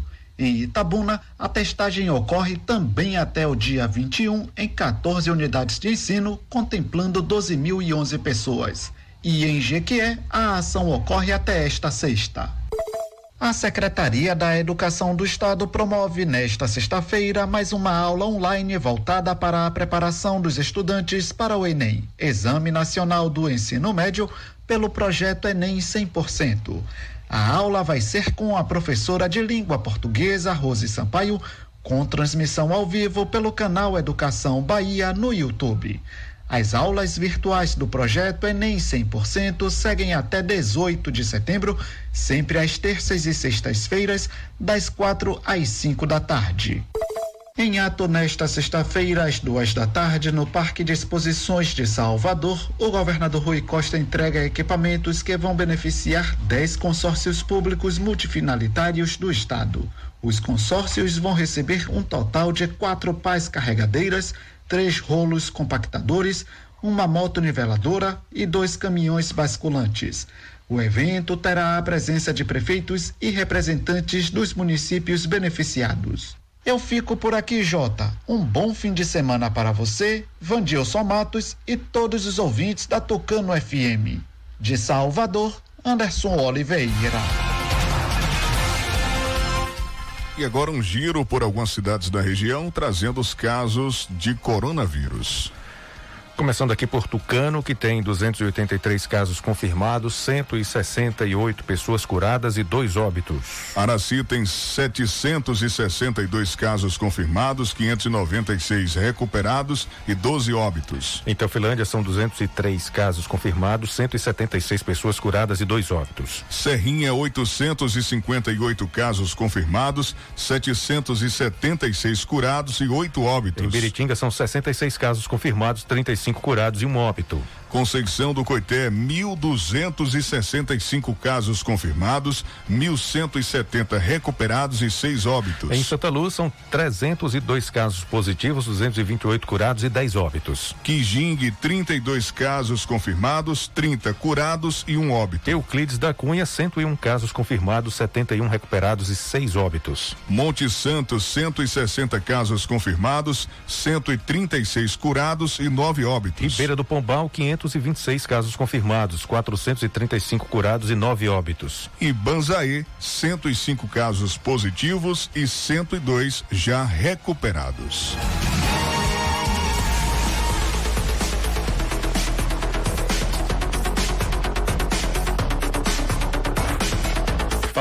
Em Itabuna, a testagem ocorre também até o dia 21 em 14 unidades de ensino, contemplando 12.011 pessoas. E em Jequié, a ação ocorre até esta sexta. A Secretaria da Educação do Estado promove nesta sexta-feira mais uma aula online voltada para a preparação dos estudantes para o Enem, Exame Nacional do Ensino Médio, pelo projeto Enem 100%. A aula vai ser com a professora de língua portuguesa Rose Sampaio, com transmissão ao vivo pelo canal Educação Bahia no YouTube. As aulas virtuais do projeto Enem 100% seguem até 18 de setembro, sempre às terças e sextas-feiras, das quatro às cinco da tarde. Em ato nesta sexta-feira, às duas da tarde, no Parque de Exposições de Salvador, o governador Rui Costa entrega equipamentos que vão beneficiar 10 consórcios públicos multifinalitários do estado. Os consórcios vão receber um total de quatro pás carregadeiras, três rolos compactadores, uma moto niveladora e dois caminhões basculantes. O evento terá a presença de prefeitos e representantes dos municípios beneficiados. Eu fico por aqui, Jota. Um bom fim de semana para você, Vandilson Matos e todos os ouvintes da Tocano FM. De Salvador, Anderson Oliveira. E agora um giro por algumas cidades da região, trazendo os casos de coronavírus. Começando aqui por Tucano, que tem 283 casos confirmados, 168 pessoas curadas e dois óbitos. Araci tem 762 casos confirmados, 596 recuperados e 12 óbitos. Em Teofilândia são 203 casos confirmados, 176 pessoas curadas e dois óbitos. Serrinha, 858 casos confirmados, 776 curados e oito óbitos. Em Biritinga são 66 casos confirmados, 35 cinco curados e um óbito. Conceição do Coité, 1.265 casos confirmados, 1.170 recuperados e seis óbitos. Em Santa Luz são 302 casos positivos, 228 curados e 10 óbitos. Quijingue, 32 casos confirmados, 30 curados e um óbito. Euclides da Cunha, 101 casos confirmados, 71 recuperados e seis óbitos. Monte Santo, 160 casos confirmados, 136 curados e nove óbitos. Ribeira do Pombal, 500 526 casos confirmados, 435 curados e 9 óbitos. E Banzaê, 105 casos positivos e 102 já recuperados.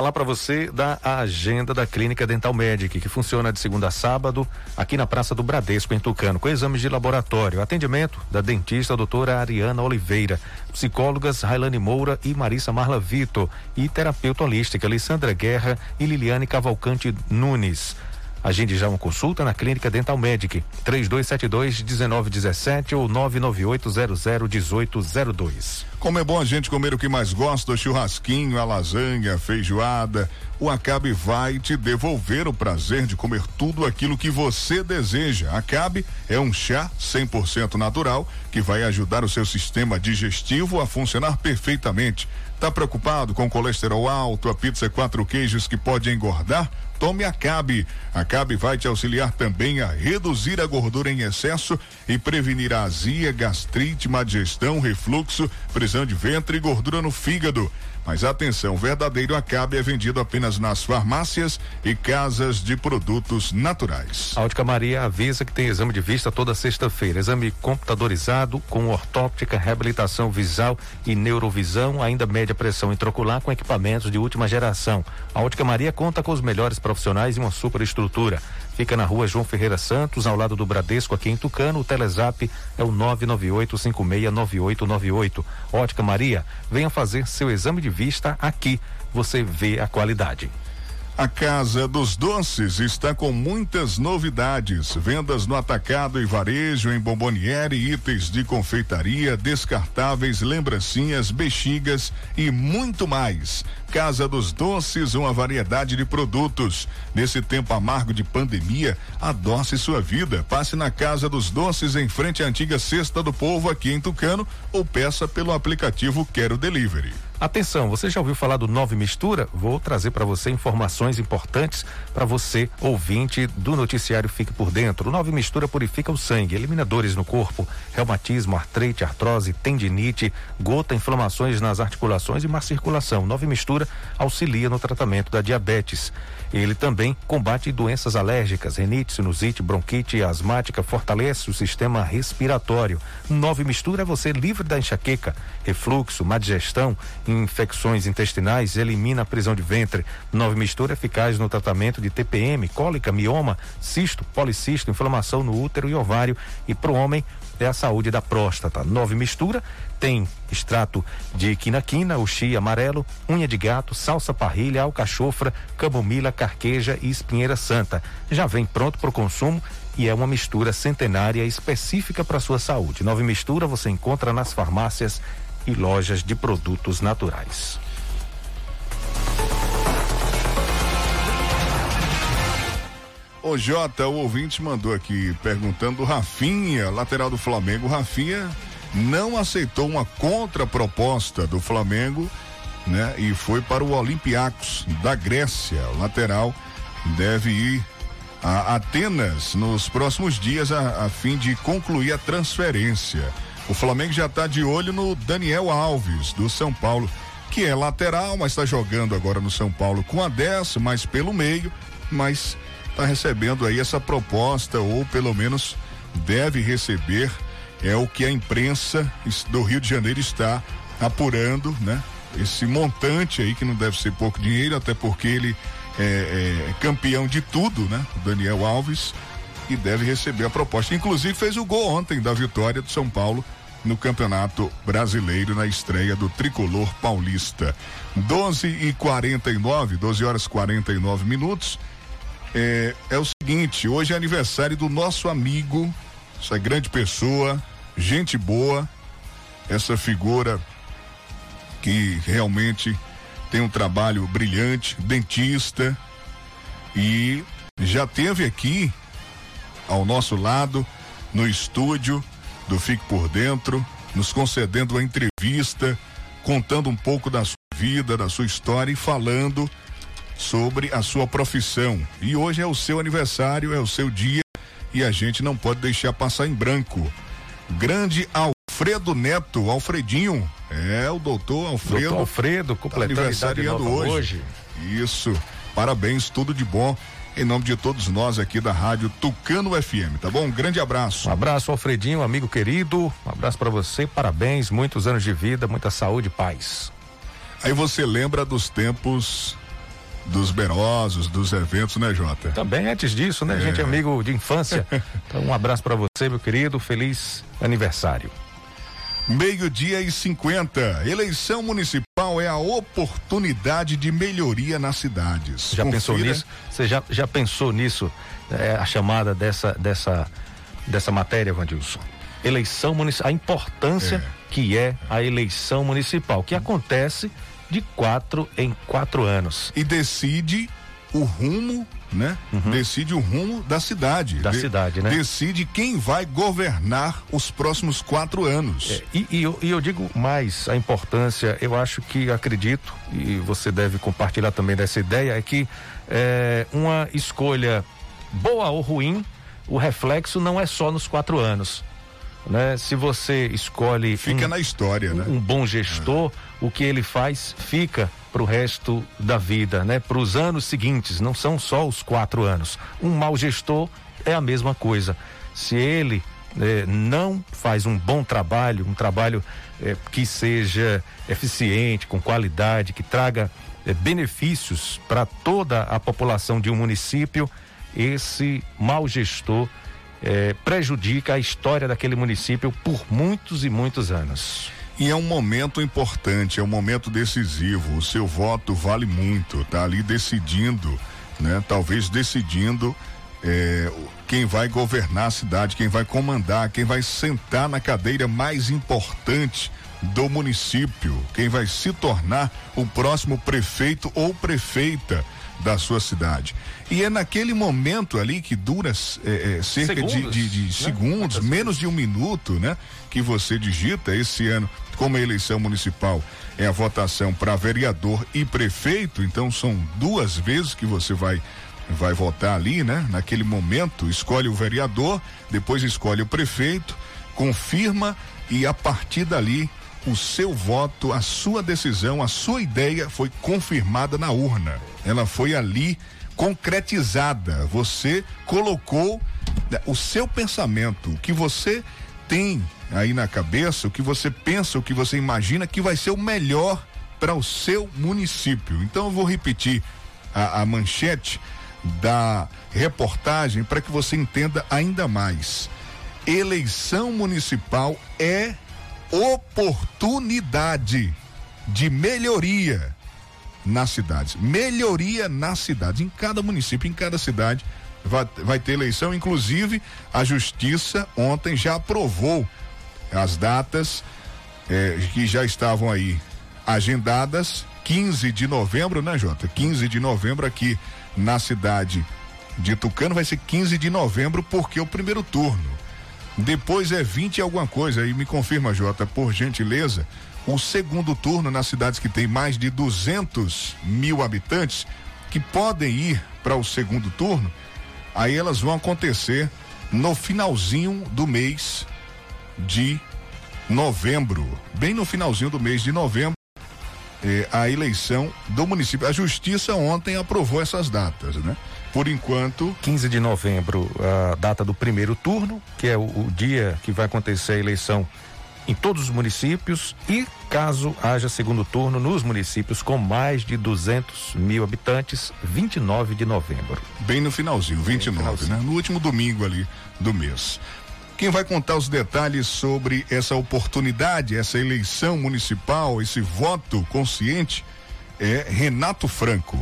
Falar para você da agenda da Clínica Dental Medic, que funciona de segunda a sábado aqui na Praça do Bradesco, em Tucano, com exames de laboratório. Atendimento da dentista doutora Ariana Oliveira, psicólogas Railane Moura e Marissa Marla Vitor e terapeuta holística Alessandra Guerra e Liliane Cavalcante Nunes. Agende já uma consulta na Clínica Dental Medic, 3272-1917 ou 998001802. Como é bom a gente comer o que mais gosta, o churrasquinho, a lasanha, a feijoada. O Acabe vai te devolver o prazer de comer tudo aquilo que você deseja. Acabe é um chá 100% natural que vai ajudar o seu sistema digestivo a funcionar perfeitamente. Tá preocupado com colesterol alto, a pizza quatro queijos que pode engordar? Tome Acabe. Acabe vai te auxiliar também a reduzir a gordura em excesso e prevenir a azia, gastrite, má digestão, refluxo, prisão de ventre e gordura no fígado. Mas atenção, verdadeiro Acabe é vendido apenas nas farmácias e casas de produtos naturais. A Ótica Maria avisa que tem exame de vista toda sexta-feira. Exame computadorizado com ortóptica, reabilitação visual e neurovisão, ainda média pressão intraocular com equipamentos de última geração. A Ótica Maria conta com os melhores profissionais e uma superestrutura. Fica na rua João Ferreira Santos, ao lado do Bradesco, aqui em Tucano. O Telezap é o 998-569898. Ótica Maria, venha fazer seu exame de vista aqui. Você vê a qualidade. A Casa dos Doces está com muitas novidades. Vendas no atacado e varejo, em bomboniere, itens de confeitaria, descartáveis, lembrancinhas, bexigas e muito mais. Casa dos Doces, uma variedade de produtos. Nesse tempo amargo de pandemia, adoce sua vida. Passe na Casa dos Doces, em frente à antiga Cesta do Povo, aqui em Tucano, ou peça pelo aplicativo Quero Delivery. Atenção, você já ouviu falar do Nove Mistura? Vou trazer para você informações importantes para você, ouvinte do noticiário Fique por Dentro. O Nove Mistura purifica o sangue, elimina dores no corpo, reumatismo, artrite, artrose, tendinite, gota, inflamações nas articulações e má circulação. Nove Mistura auxilia no tratamento da diabetes. Ele também combate doenças alérgicas, renite, sinusite, bronquite asmática, fortalece o sistema respiratório. Nove Mistura é você livre da enxaqueca, refluxo, má digestão, infecções intestinais, elimina a prisão de ventre. Nove Mistura eficaz no tratamento de TPM, cólica, mioma, cisto, policisto, inflamação no útero e ovário. E para o homem, é a saúde da próstata. Nove mistura tem extrato de quinaquina, uxi amarelo, unha de gato, salsa parrilha, alcachofra, camomila, carqueja e espinheira santa. Já vem pronto para o consumo e é uma mistura centenária específica para sua saúde. Nove mistura você encontra nas farmácias e lojas de produtos naturais. O Jota, o ouvinte mandou aqui perguntando Rafinha, lateral do Flamengo. Rafinha não aceitou uma contraproposta do Flamengo, né? E foi para o Olympiacos da Grécia. O lateral deve ir a Atenas nos próximos dias a, a fim de concluir a transferência. O Flamengo já está de olho no Daniel Alves, do São Paulo, que é lateral, mas está jogando agora no São Paulo com a 10, mais pelo meio, mas está recebendo aí essa proposta, ou pelo menos deve receber, é o que a imprensa do Rio de Janeiro está apurando, né? Esse montante aí, que não deve ser pouco dinheiro, até porque ele é, é campeão de tudo, né? Daniel Alves, e deve receber a proposta. Inclusive fez o gol ontem da vitória do São Paulo no Campeonato Brasileiro na estreia do Tricolor Paulista. 12 e 49, 12 horas 49 minutos. É, é o seguinte, hoje é aniversário do nosso amigo, essa grande pessoa, gente boa, essa figura que realmente tem um trabalho brilhante, dentista e já teve aqui ao nosso lado no estúdio do Fique por Dentro, nos concedendo uma entrevista, contando um pouco da sua vida, da sua história e falando sobre a sua profissão. E hoje é o seu aniversário, é o seu dia e a gente não pode deixar passar em branco. Grande Alfredo Neto, Alfredinho, é o doutor Alfredo. Doutor Alfredo, completando tá aniversariando hoje. hoje. Isso. Parabéns, tudo de bom em nome de todos nós aqui da Rádio Tucano FM, tá bom? Um grande abraço. Um abraço, Alfredinho, amigo querido. Um abraço para você, parabéns, muitos anos de vida, muita saúde e paz. Aí você lembra dos tempos dos berosos, dos eventos, né, Jota? Também antes disso, né? É. Gente amigo de infância. então, um abraço para você, meu querido. Feliz aniversário. Meio-dia e 50. Eleição municipal é a oportunidade de melhoria nas cidades. Já Confira. pensou nisso? Você já, já pensou nisso? É, a chamada dessa, dessa, dessa matéria, Vandilson? Eleição municipal. A importância é. que é a eleição municipal, que acontece de quatro em quatro anos. E decide o rumo né? Uhum. Decide o rumo da cidade. Da de, cidade, né? Decide quem vai governar os próximos quatro anos. É, e, e, eu, e, eu, digo mais a importância, eu acho que acredito, e você deve compartilhar também dessa ideia, é que é, uma escolha boa ou ruim, o reflexo não é só nos quatro anos. Né? Se você escolhe. Fica um, na história, um, né? Um bom gestor, é. o que ele faz fica para o resto da vida, né? Para os anos seguintes, não são só os quatro anos. Um mau gestor é a mesma coisa. Se ele eh, não faz um bom trabalho, um trabalho eh, que seja eficiente, com qualidade, que traga eh, benefícios para toda a população de um município, esse mau gestor prejudica a história daquele município por muitos e muitos anos. E é um momento importante, é um momento decisivo. O seu voto vale muito, tá ali decidindo, né? Talvez decidindo é, quem vai governar a cidade, quem vai comandar, quem vai sentar na cadeira mais importante do município, quem vai se tornar o próximo prefeito ou prefeita da sua cidade. E é naquele momento ali que dura é, é, cerca segundos, de, de, de né? segundos, menos de um minuto, né? Que você digita esse ano, como a eleição municipal é a votação para vereador e prefeito, então são duas vezes que você vai vai votar ali, né? Naquele momento, escolhe o vereador, depois escolhe o prefeito, confirma e a partir dali o seu voto, a sua decisão, a sua ideia foi confirmada na urna. Ela foi ali concretizada. Você colocou né, o seu pensamento, o que você tem aí na cabeça, o que você pensa, o que você imagina que vai ser o melhor para o seu município. Então eu vou repetir a, a manchete da reportagem para que você entenda ainda mais. Eleição municipal é oportunidade de melhoria nas cidades. Melhoria nas cidades, em cada município, em cada cidade vai, vai ter eleição. Inclusive, a justiça ontem já aprovou as datas eh, que já estavam aí agendadas. 15 de novembro, né, Jota? 15 de novembro aqui na cidade de Tucano vai ser 15 de novembro, porque é o primeiro turno. Depois é 20 e alguma coisa. E me confirma, Jota, por gentileza, o segundo turno nas cidades que tem mais de 200 mil habitantes que podem ir para o segundo turno, aí elas vão acontecer no finalzinho do mês de novembro. Bem no finalzinho do mês de novembro, eh, a eleição do município. A justiça ontem aprovou essas datas, né? Por enquanto. 15 de novembro, a data do primeiro turno, que é o, o dia que vai acontecer a eleição em todos os municípios e caso haja segundo turno nos municípios com mais de 200 mil habitantes, 29 de novembro. Bem no finalzinho, 29, no finalzinho. né? No último domingo ali do mês. Quem vai contar os detalhes sobre essa oportunidade, essa eleição municipal, esse voto consciente é Renato Franco.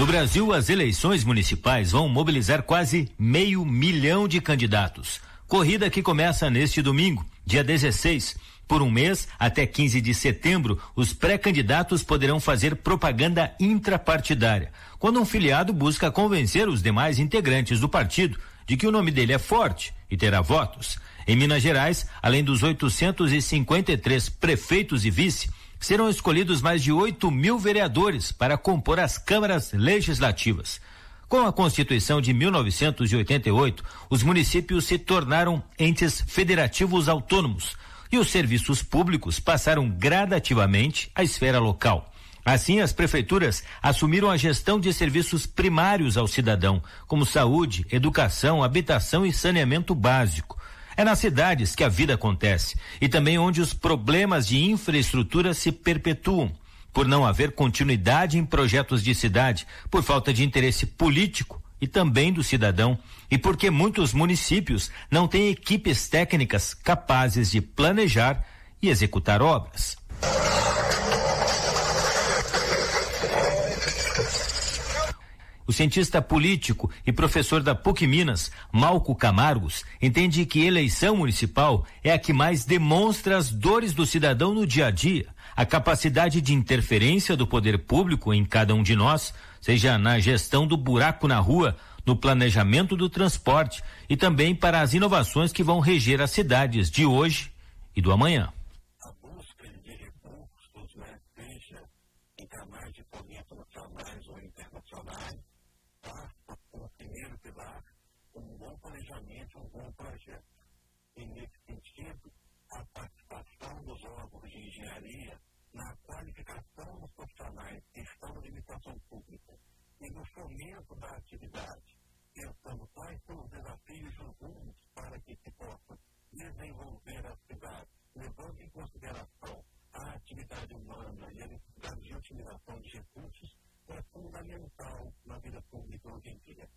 No Brasil, as eleições municipais vão mobilizar quase meio milhão de candidatos. Corrida que começa neste domingo, dia 16. Por um mês, até 15 de setembro, os pré-candidatos poderão fazer propaganda intrapartidária, quando um filiado busca convencer os demais integrantes do partido de que o nome dele é forte e terá votos. Em Minas Gerais, além dos 853 prefeitos e vice, serão escolhidos mais de 8 mil vereadores para compor as câmaras legislativas. Com a Constituição de 1988, os municípios se tornaram entes federativos autônomos e os serviços públicos passaram gradativamente à esfera local. Assim, as prefeituras assumiram a gestão de serviços primários ao cidadão, como saúde, educação, habitação e saneamento básico. É nas cidades que a vida acontece e também onde os problemas de infraestrutura se perpetuam, por não haver continuidade em projetos de cidade, por falta de interesse político e também do cidadão, e porque muitos municípios não têm equipes técnicas capazes de planejar e executar obras. O cientista político e professor da PUC Minas, Malco Camargos, entende que eleição municipal é a que mais demonstra as dores do cidadão no dia a dia, a capacidade de interferência do poder público em cada um de nós, seja na gestão do buraco na rua, no planejamento do transporte e também para as inovações que vão reger as cidades de hoje e do amanhã. e no fomento da atividade, pensando quais são os desafios juntos para que se possa desenvolver a cidade, levando em consideração a atividade humana e a necessidade de utilização de recursos, é fundamental na vida pública hoje em dia.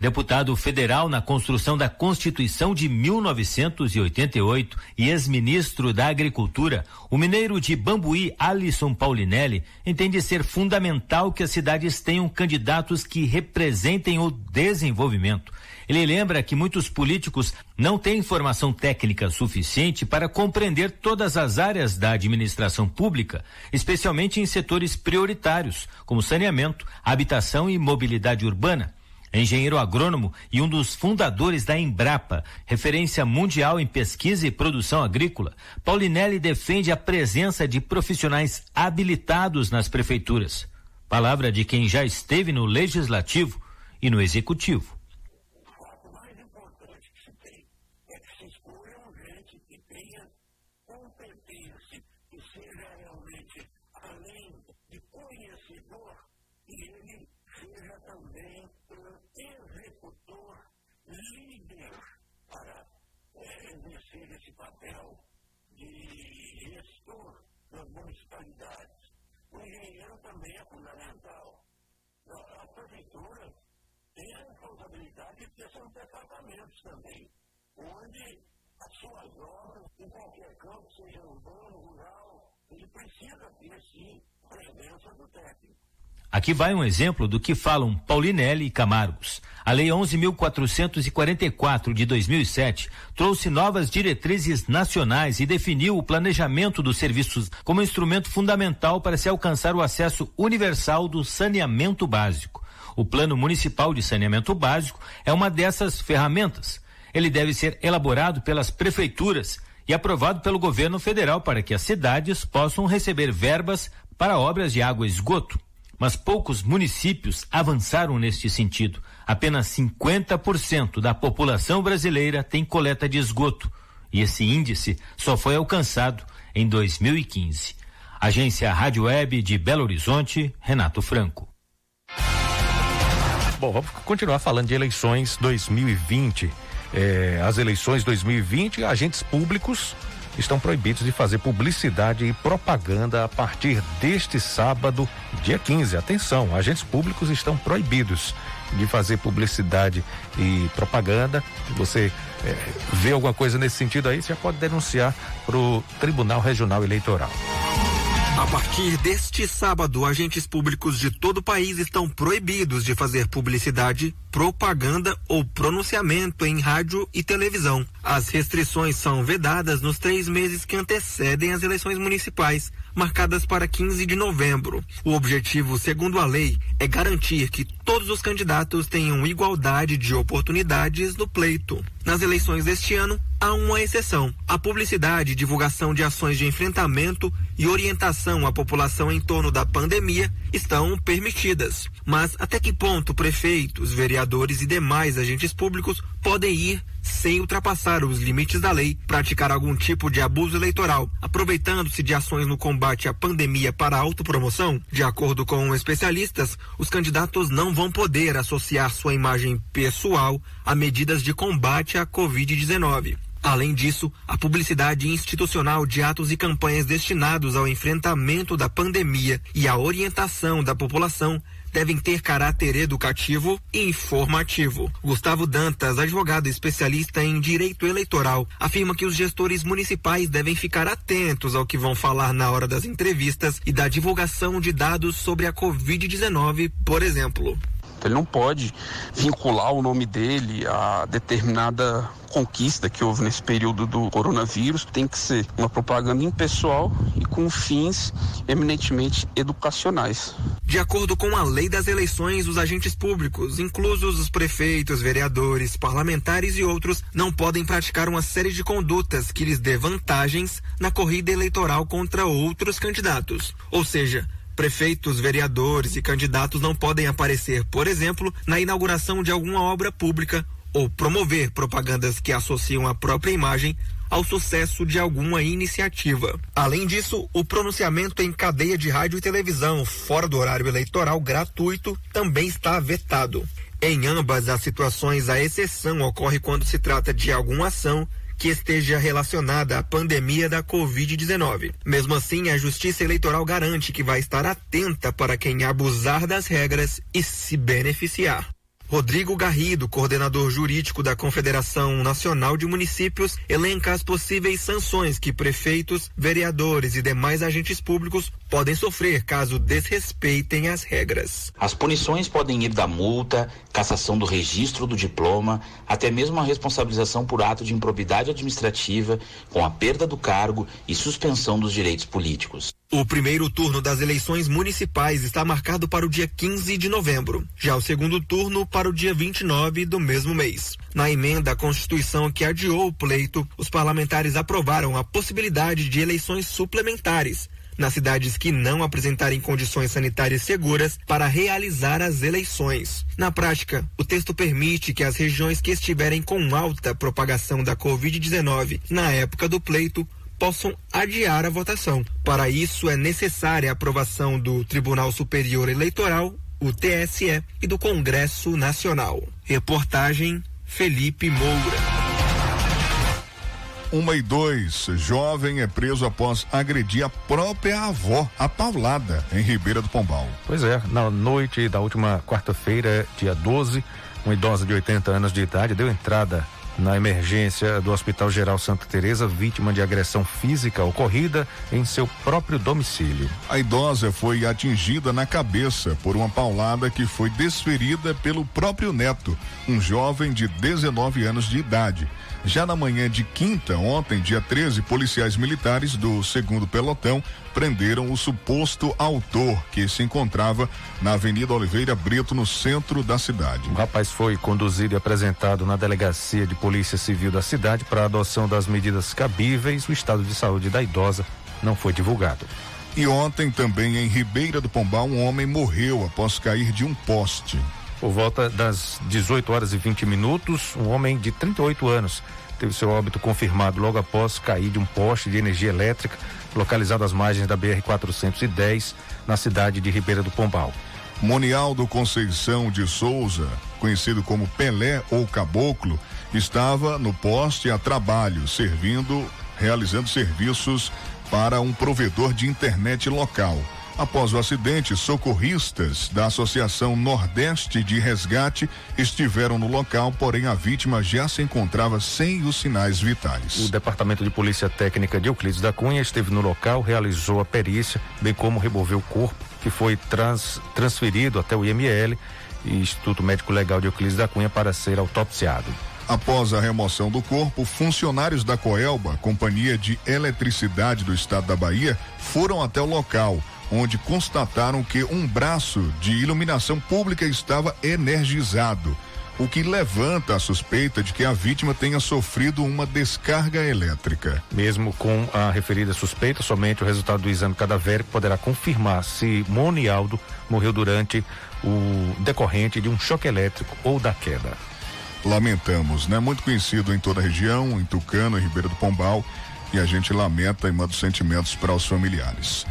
Deputado federal na construção da Constituição de 1988 e ex-ministro da Agricultura, o mineiro de Bambuí, Alisson Paulinelli, entende ser fundamental que as cidades tenham candidatos que representem o desenvolvimento. Ele lembra que muitos políticos não têm formação técnica suficiente para compreender todas as áreas da administração pública, especialmente em setores prioritários, como saneamento, habitação e mobilidade urbana engenheiro agrônomo e um dos fundadores da Embrapa, referência mundial em pesquisa e produção agrícola, Paulinelli defende a presença de profissionais habilitados nas prefeituras. Palavra de quem já esteve no legislativo e no executivo. Também é fundamental. A prefeitura tem a responsabilidade de ter seus departamentos também, onde as suas obras, em qualquer campo, seja urbano, rural, ele precisa ter, sim, presença do técnico. Aqui vai um exemplo do que falam Paulinelli e Camargos. A Lei 11.444 de 2007 trouxe novas diretrizes nacionais e definiu o planejamento dos serviços como instrumento fundamental para se alcançar o acesso universal do saneamento básico. O Plano Municipal de Saneamento Básico é uma dessas ferramentas. ele deve ser elaborado pelas prefeituras e aprovado pelo governo federal para que as cidades possam receber verbas para obras de água e esgoto. Mas poucos municípios avançaram neste sentido. Apenas 50% da população brasileira tem coleta de esgoto. E esse índice só foi alcançado em 2015. Agência Rádio Web de Belo Horizonte, Renato Franco. Bom, vamos continuar falando de eleições 2020. É, as eleições 2020, agentes públicos estão proibidos de fazer publicidade e propaganda a partir deste sábado, dia 15. Atenção, agentes públicos estão proibidos de fazer publicidade e propaganda. Se você é, vê alguma coisa nesse sentido aí, você já pode denunciar para o Tribunal Regional Eleitoral. A partir deste sábado, agentes públicos de todo o país estão proibidos de fazer publicidade, propaganda ou pronunciamento em rádio e televisão. As restrições são vedadas nos três meses que antecedem as eleições municipais, marcadas para 15 de novembro. O objetivo, segundo a lei, é garantir que todos os candidatos tenham igualdade de oportunidades no pleito. Nas eleições deste ano, há uma exceção: a publicidade e divulgação de ações de enfrentamento e orientação à população em torno da pandemia estão permitidas. Mas até que ponto prefeitos, vereadores e demais agentes públicos podem ir sem ultrapassar os limites da lei, praticar algum tipo de abuso eleitoral, aproveitando-se de ações no combate à pandemia para autopromoção? De acordo com especialistas, os candidatos não vão poder associar sua imagem pessoal a medidas de combate à Covid-19. Além disso, a publicidade institucional de atos e campanhas destinados ao enfrentamento da pandemia e à orientação da população devem ter caráter educativo e informativo. Gustavo Dantas, advogado especialista em direito eleitoral, afirma que os gestores municipais devem ficar atentos ao que vão falar na hora das entrevistas e da divulgação de dados sobre a Covid-19, por exemplo. Ele não pode vincular o nome dele a determinada conquista que houve nesse período do coronavírus. Tem que ser uma propaganda impessoal e com fins eminentemente educacionais. De acordo com a lei das eleições, os agentes públicos, inclusos os prefeitos, vereadores, parlamentares e outros, não podem praticar uma série de condutas que lhes dê vantagens na corrida eleitoral contra outros candidatos. Ou seja, Prefeitos, vereadores e candidatos não podem aparecer, por exemplo, na inauguração de alguma obra pública ou promover propagandas que associam a própria imagem ao sucesso de alguma iniciativa. Além disso, o pronunciamento em cadeia de rádio e televisão fora do horário eleitoral gratuito também está vetado. Em ambas as situações, a exceção ocorre quando se trata de alguma ação que esteja relacionada à pandemia da Covid-19. Mesmo assim, a Justiça Eleitoral garante que vai estar atenta para quem abusar das regras e se beneficiar. Rodrigo Garrido, coordenador jurídico da Confederação Nacional de Municípios, elenca as possíveis sanções que prefeitos, vereadores e demais agentes públicos podem sofrer caso desrespeitem as regras. As punições podem ir da multa, cassação do registro do diploma, até mesmo a responsabilização por ato de improbidade administrativa, com a perda do cargo e suspensão dos direitos políticos. O primeiro turno das eleições municipais está marcado para o dia 15 de novembro. Já o segundo turno para o dia 29 do mesmo mês. Na emenda à Constituição que adiou o pleito, os parlamentares aprovaram a possibilidade de eleições suplementares nas cidades que não apresentarem condições sanitárias seguras para realizar as eleições. Na prática, o texto permite que as regiões que estiverem com alta propagação da Covid-19 na época do pleito possam adiar a votação. Para isso, é necessária a aprovação do Tribunal Superior Eleitoral, o TSE, e do Congresso Nacional. Reportagem Felipe Moura. Uma e dois, jovem é preso após agredir a própria avó, a Paulada, em Ribeira do Pombal. Pois é, na noite da última quarta-feira, dia 12, uma idosa de 80 anos de idade deu entrada na emergência do Hospital Geral Santa Teresa, vítima de agressão física ocorrida em seu próprio domicílio. A idosa foi atingida na cabeça por uma paulada que foi desferida pelo próprio neto, um jovem de 19 anos de idade. Já na manhã de quinta, ontem, dia 13, policiais militares do segundo pelotão prenderam o suposto autor que se encontrava na Avenida Oliveira Brito, no centro da cidade. O rapaz foi conduzido e apresentado na delegacia de polícia Civil da cidade para a adoção das medidas cabíveis, o estado de saúde da idosa não foi divulgado. E ontem também em Ribeira do Pombal, um homem morreu após cair de um poste. Por volta das 18 horas e 20 minutos, um homem de 38 anos teve seu óbito confirmado logo após cair de um poste de energia elétrica localizado às margens da BR-410, na cidade de Ribeira do Pombal. Monialdo Conceição de Souza, conhecido como Pelé ou Caboclo, estava no poste a trabalho, servindo, realizando serviços para um provedor de internet local. Após o acidente, socorristas da Associação Nordeste de Resgate estiveram no local, porém a vítima já se encontrava sem os sinais vitais. O Departamento de Polícia Técnica de Euclides da Cunha esteve no local, realizou a perícia, bem como removeu o corpo, que foi trans, transferido até o IML Instituto Médico Legal de Euclides da Cunha para ser autopsiado. Após a remoção do corpo, funcionários da Coelba, Companhia de Eletricidade do Estado da Bahia, foram até o local onde constataram que um braço de iluminação pública estava energizado, o que levanta a suspeita de que a vítima tenha sofrido uma descarga elétrica. Mesmo com a referida suspeita, somente o resultado do exame cadavérico poderá confirmar se Monialdo morreu durante o decorrente de um choque elétrico ou da queda. Lamentamos, né? Muito conhecido em toda a região, em Tucano, em Ribeira do Pombal, e a gente lamenta e manda sentimentos para os familiares.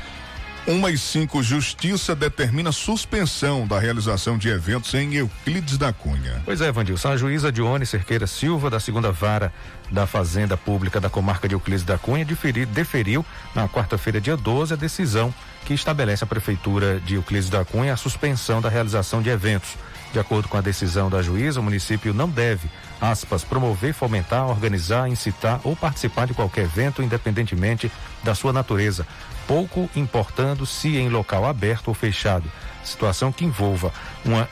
Uma e cinco, Justiça determina suspensão da realização de eventos em Euclides da Cunha. Pois é, Vandilson. A juíza Dione Cerqueira Silva, da segunda vara da Fazenda Pública da Comarca de Euclides da Cunha, deferiu, na quarta-feira, dia 12, a decisão que estabelece a Prefeitura de Euclides da Cunha a suspensão da realização de eventos. De acordo com a decisão da juíza, o município não deve, aspas, promover, fomentar, organizar, incitar ou participar de qualquer evento, independentemente da sua natureza, pouco importando se em local aberto ou fechado, situação que envolva uma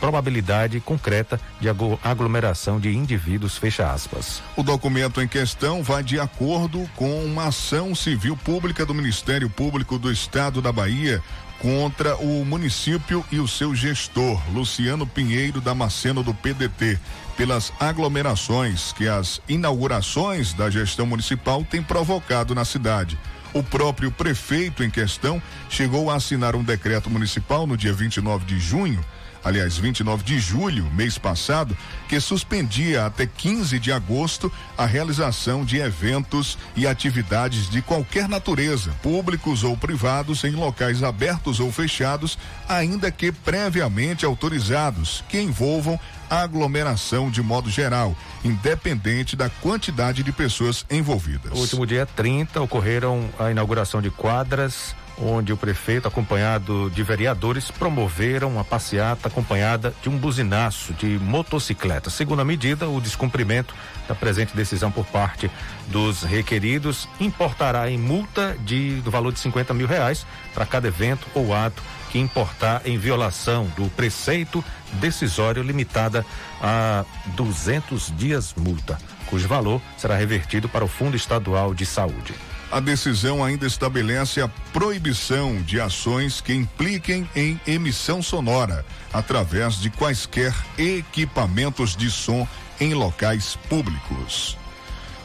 probabilidade concreta de aglomeração de indivíduos, fecha aspas. O documento em questão vai de acordo com uma ação civil pública do Ministério Público do Estado da Bahia contra o município e o seu gestor, Luciano Pinheiro Damasceno do PDT, pelas aglomerações que as inaugurações da gestão municipal têm provocado na cidade. O próprio prefeito em questão chegou a assinar um decreto municipal no dia 29 de junho aliás, 29 de julho, mês passado, que suspendia até 15 de agosto a realização de eventos e atividades de qualquer natureza, públicos ou privados, em locais abertos ou fechados, ainda que previamente autorizados, que envolvam aglomeração de modo geral, independente da quantidade de pessoas envolvidas. No último dia 30 ocorreram a inauguração de quadras onde o prefeito, acompanhado de vereadores, promoveram uma passeata acompanhada de um buzinaço de motocicleta. Segundo a medida, o descumprimento da presente decisão por parte dos requeridos importará em multa de, do valor de 50 mil reais para cada evento ou ato que importar em violação do preceito decisório limitada a 200 dias multa, cujo valor será revertido para o Fundo Estadual de Saúde. A decisão ainda estabelece a proibição de ações que impliquem em emissão sonora através de quaisquer equipamentos de som em locais públicos.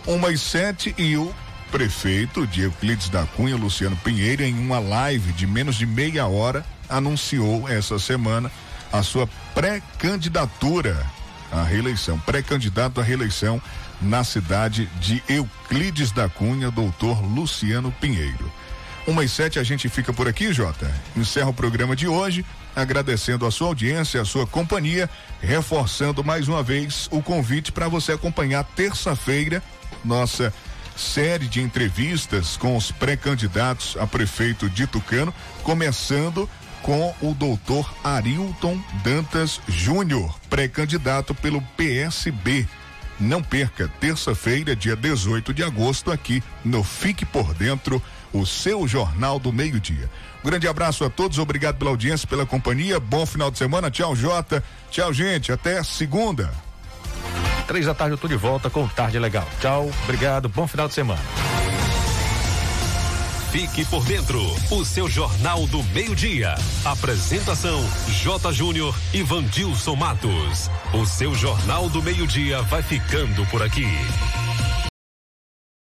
Uma e sete e o prefeito de Euclides da Cunha, Luciano Pinheiro, em uma live de menos de meia hora, anunciou essa semana a sua pré-candidatura à reeleição, pré-candidato à reeleição na cidade de Euclides da Cunha, doutor Luciano Pinheiro. Uma e sete a gente fica por aqui, Jota. Encerra o programa de hoje, agradecendo a sua audiência, a sua companhia, reforçando mais uma vez o convite para você acompanhar terça-feira nossa série de entrevistas com os pré-candidatos a prefeito de Tucano, começando com o doutor Arilton Dantas Júnior, pré-candidato pelo PSB. Não perca, terça-feira, dia 18 de agosto, aqui no Fique por Dentro, o seu Jornal do Meio-Dia. Um grande abraço a todos, obrigado pela audiência, pela companhia. Bom final de semana. Tchau, Jota. Tchau, gente. Até segunda. Três da tarde eu tô de volta com Tarde Legal. Tchau, obrigado, bom final de semana. Fique por dentro, o seu Jornal do Meio-Dia. Apresentação: J. Júnior e Vandilson Matos. O seu Jornal do Meio-Dia vai ficando por aqui.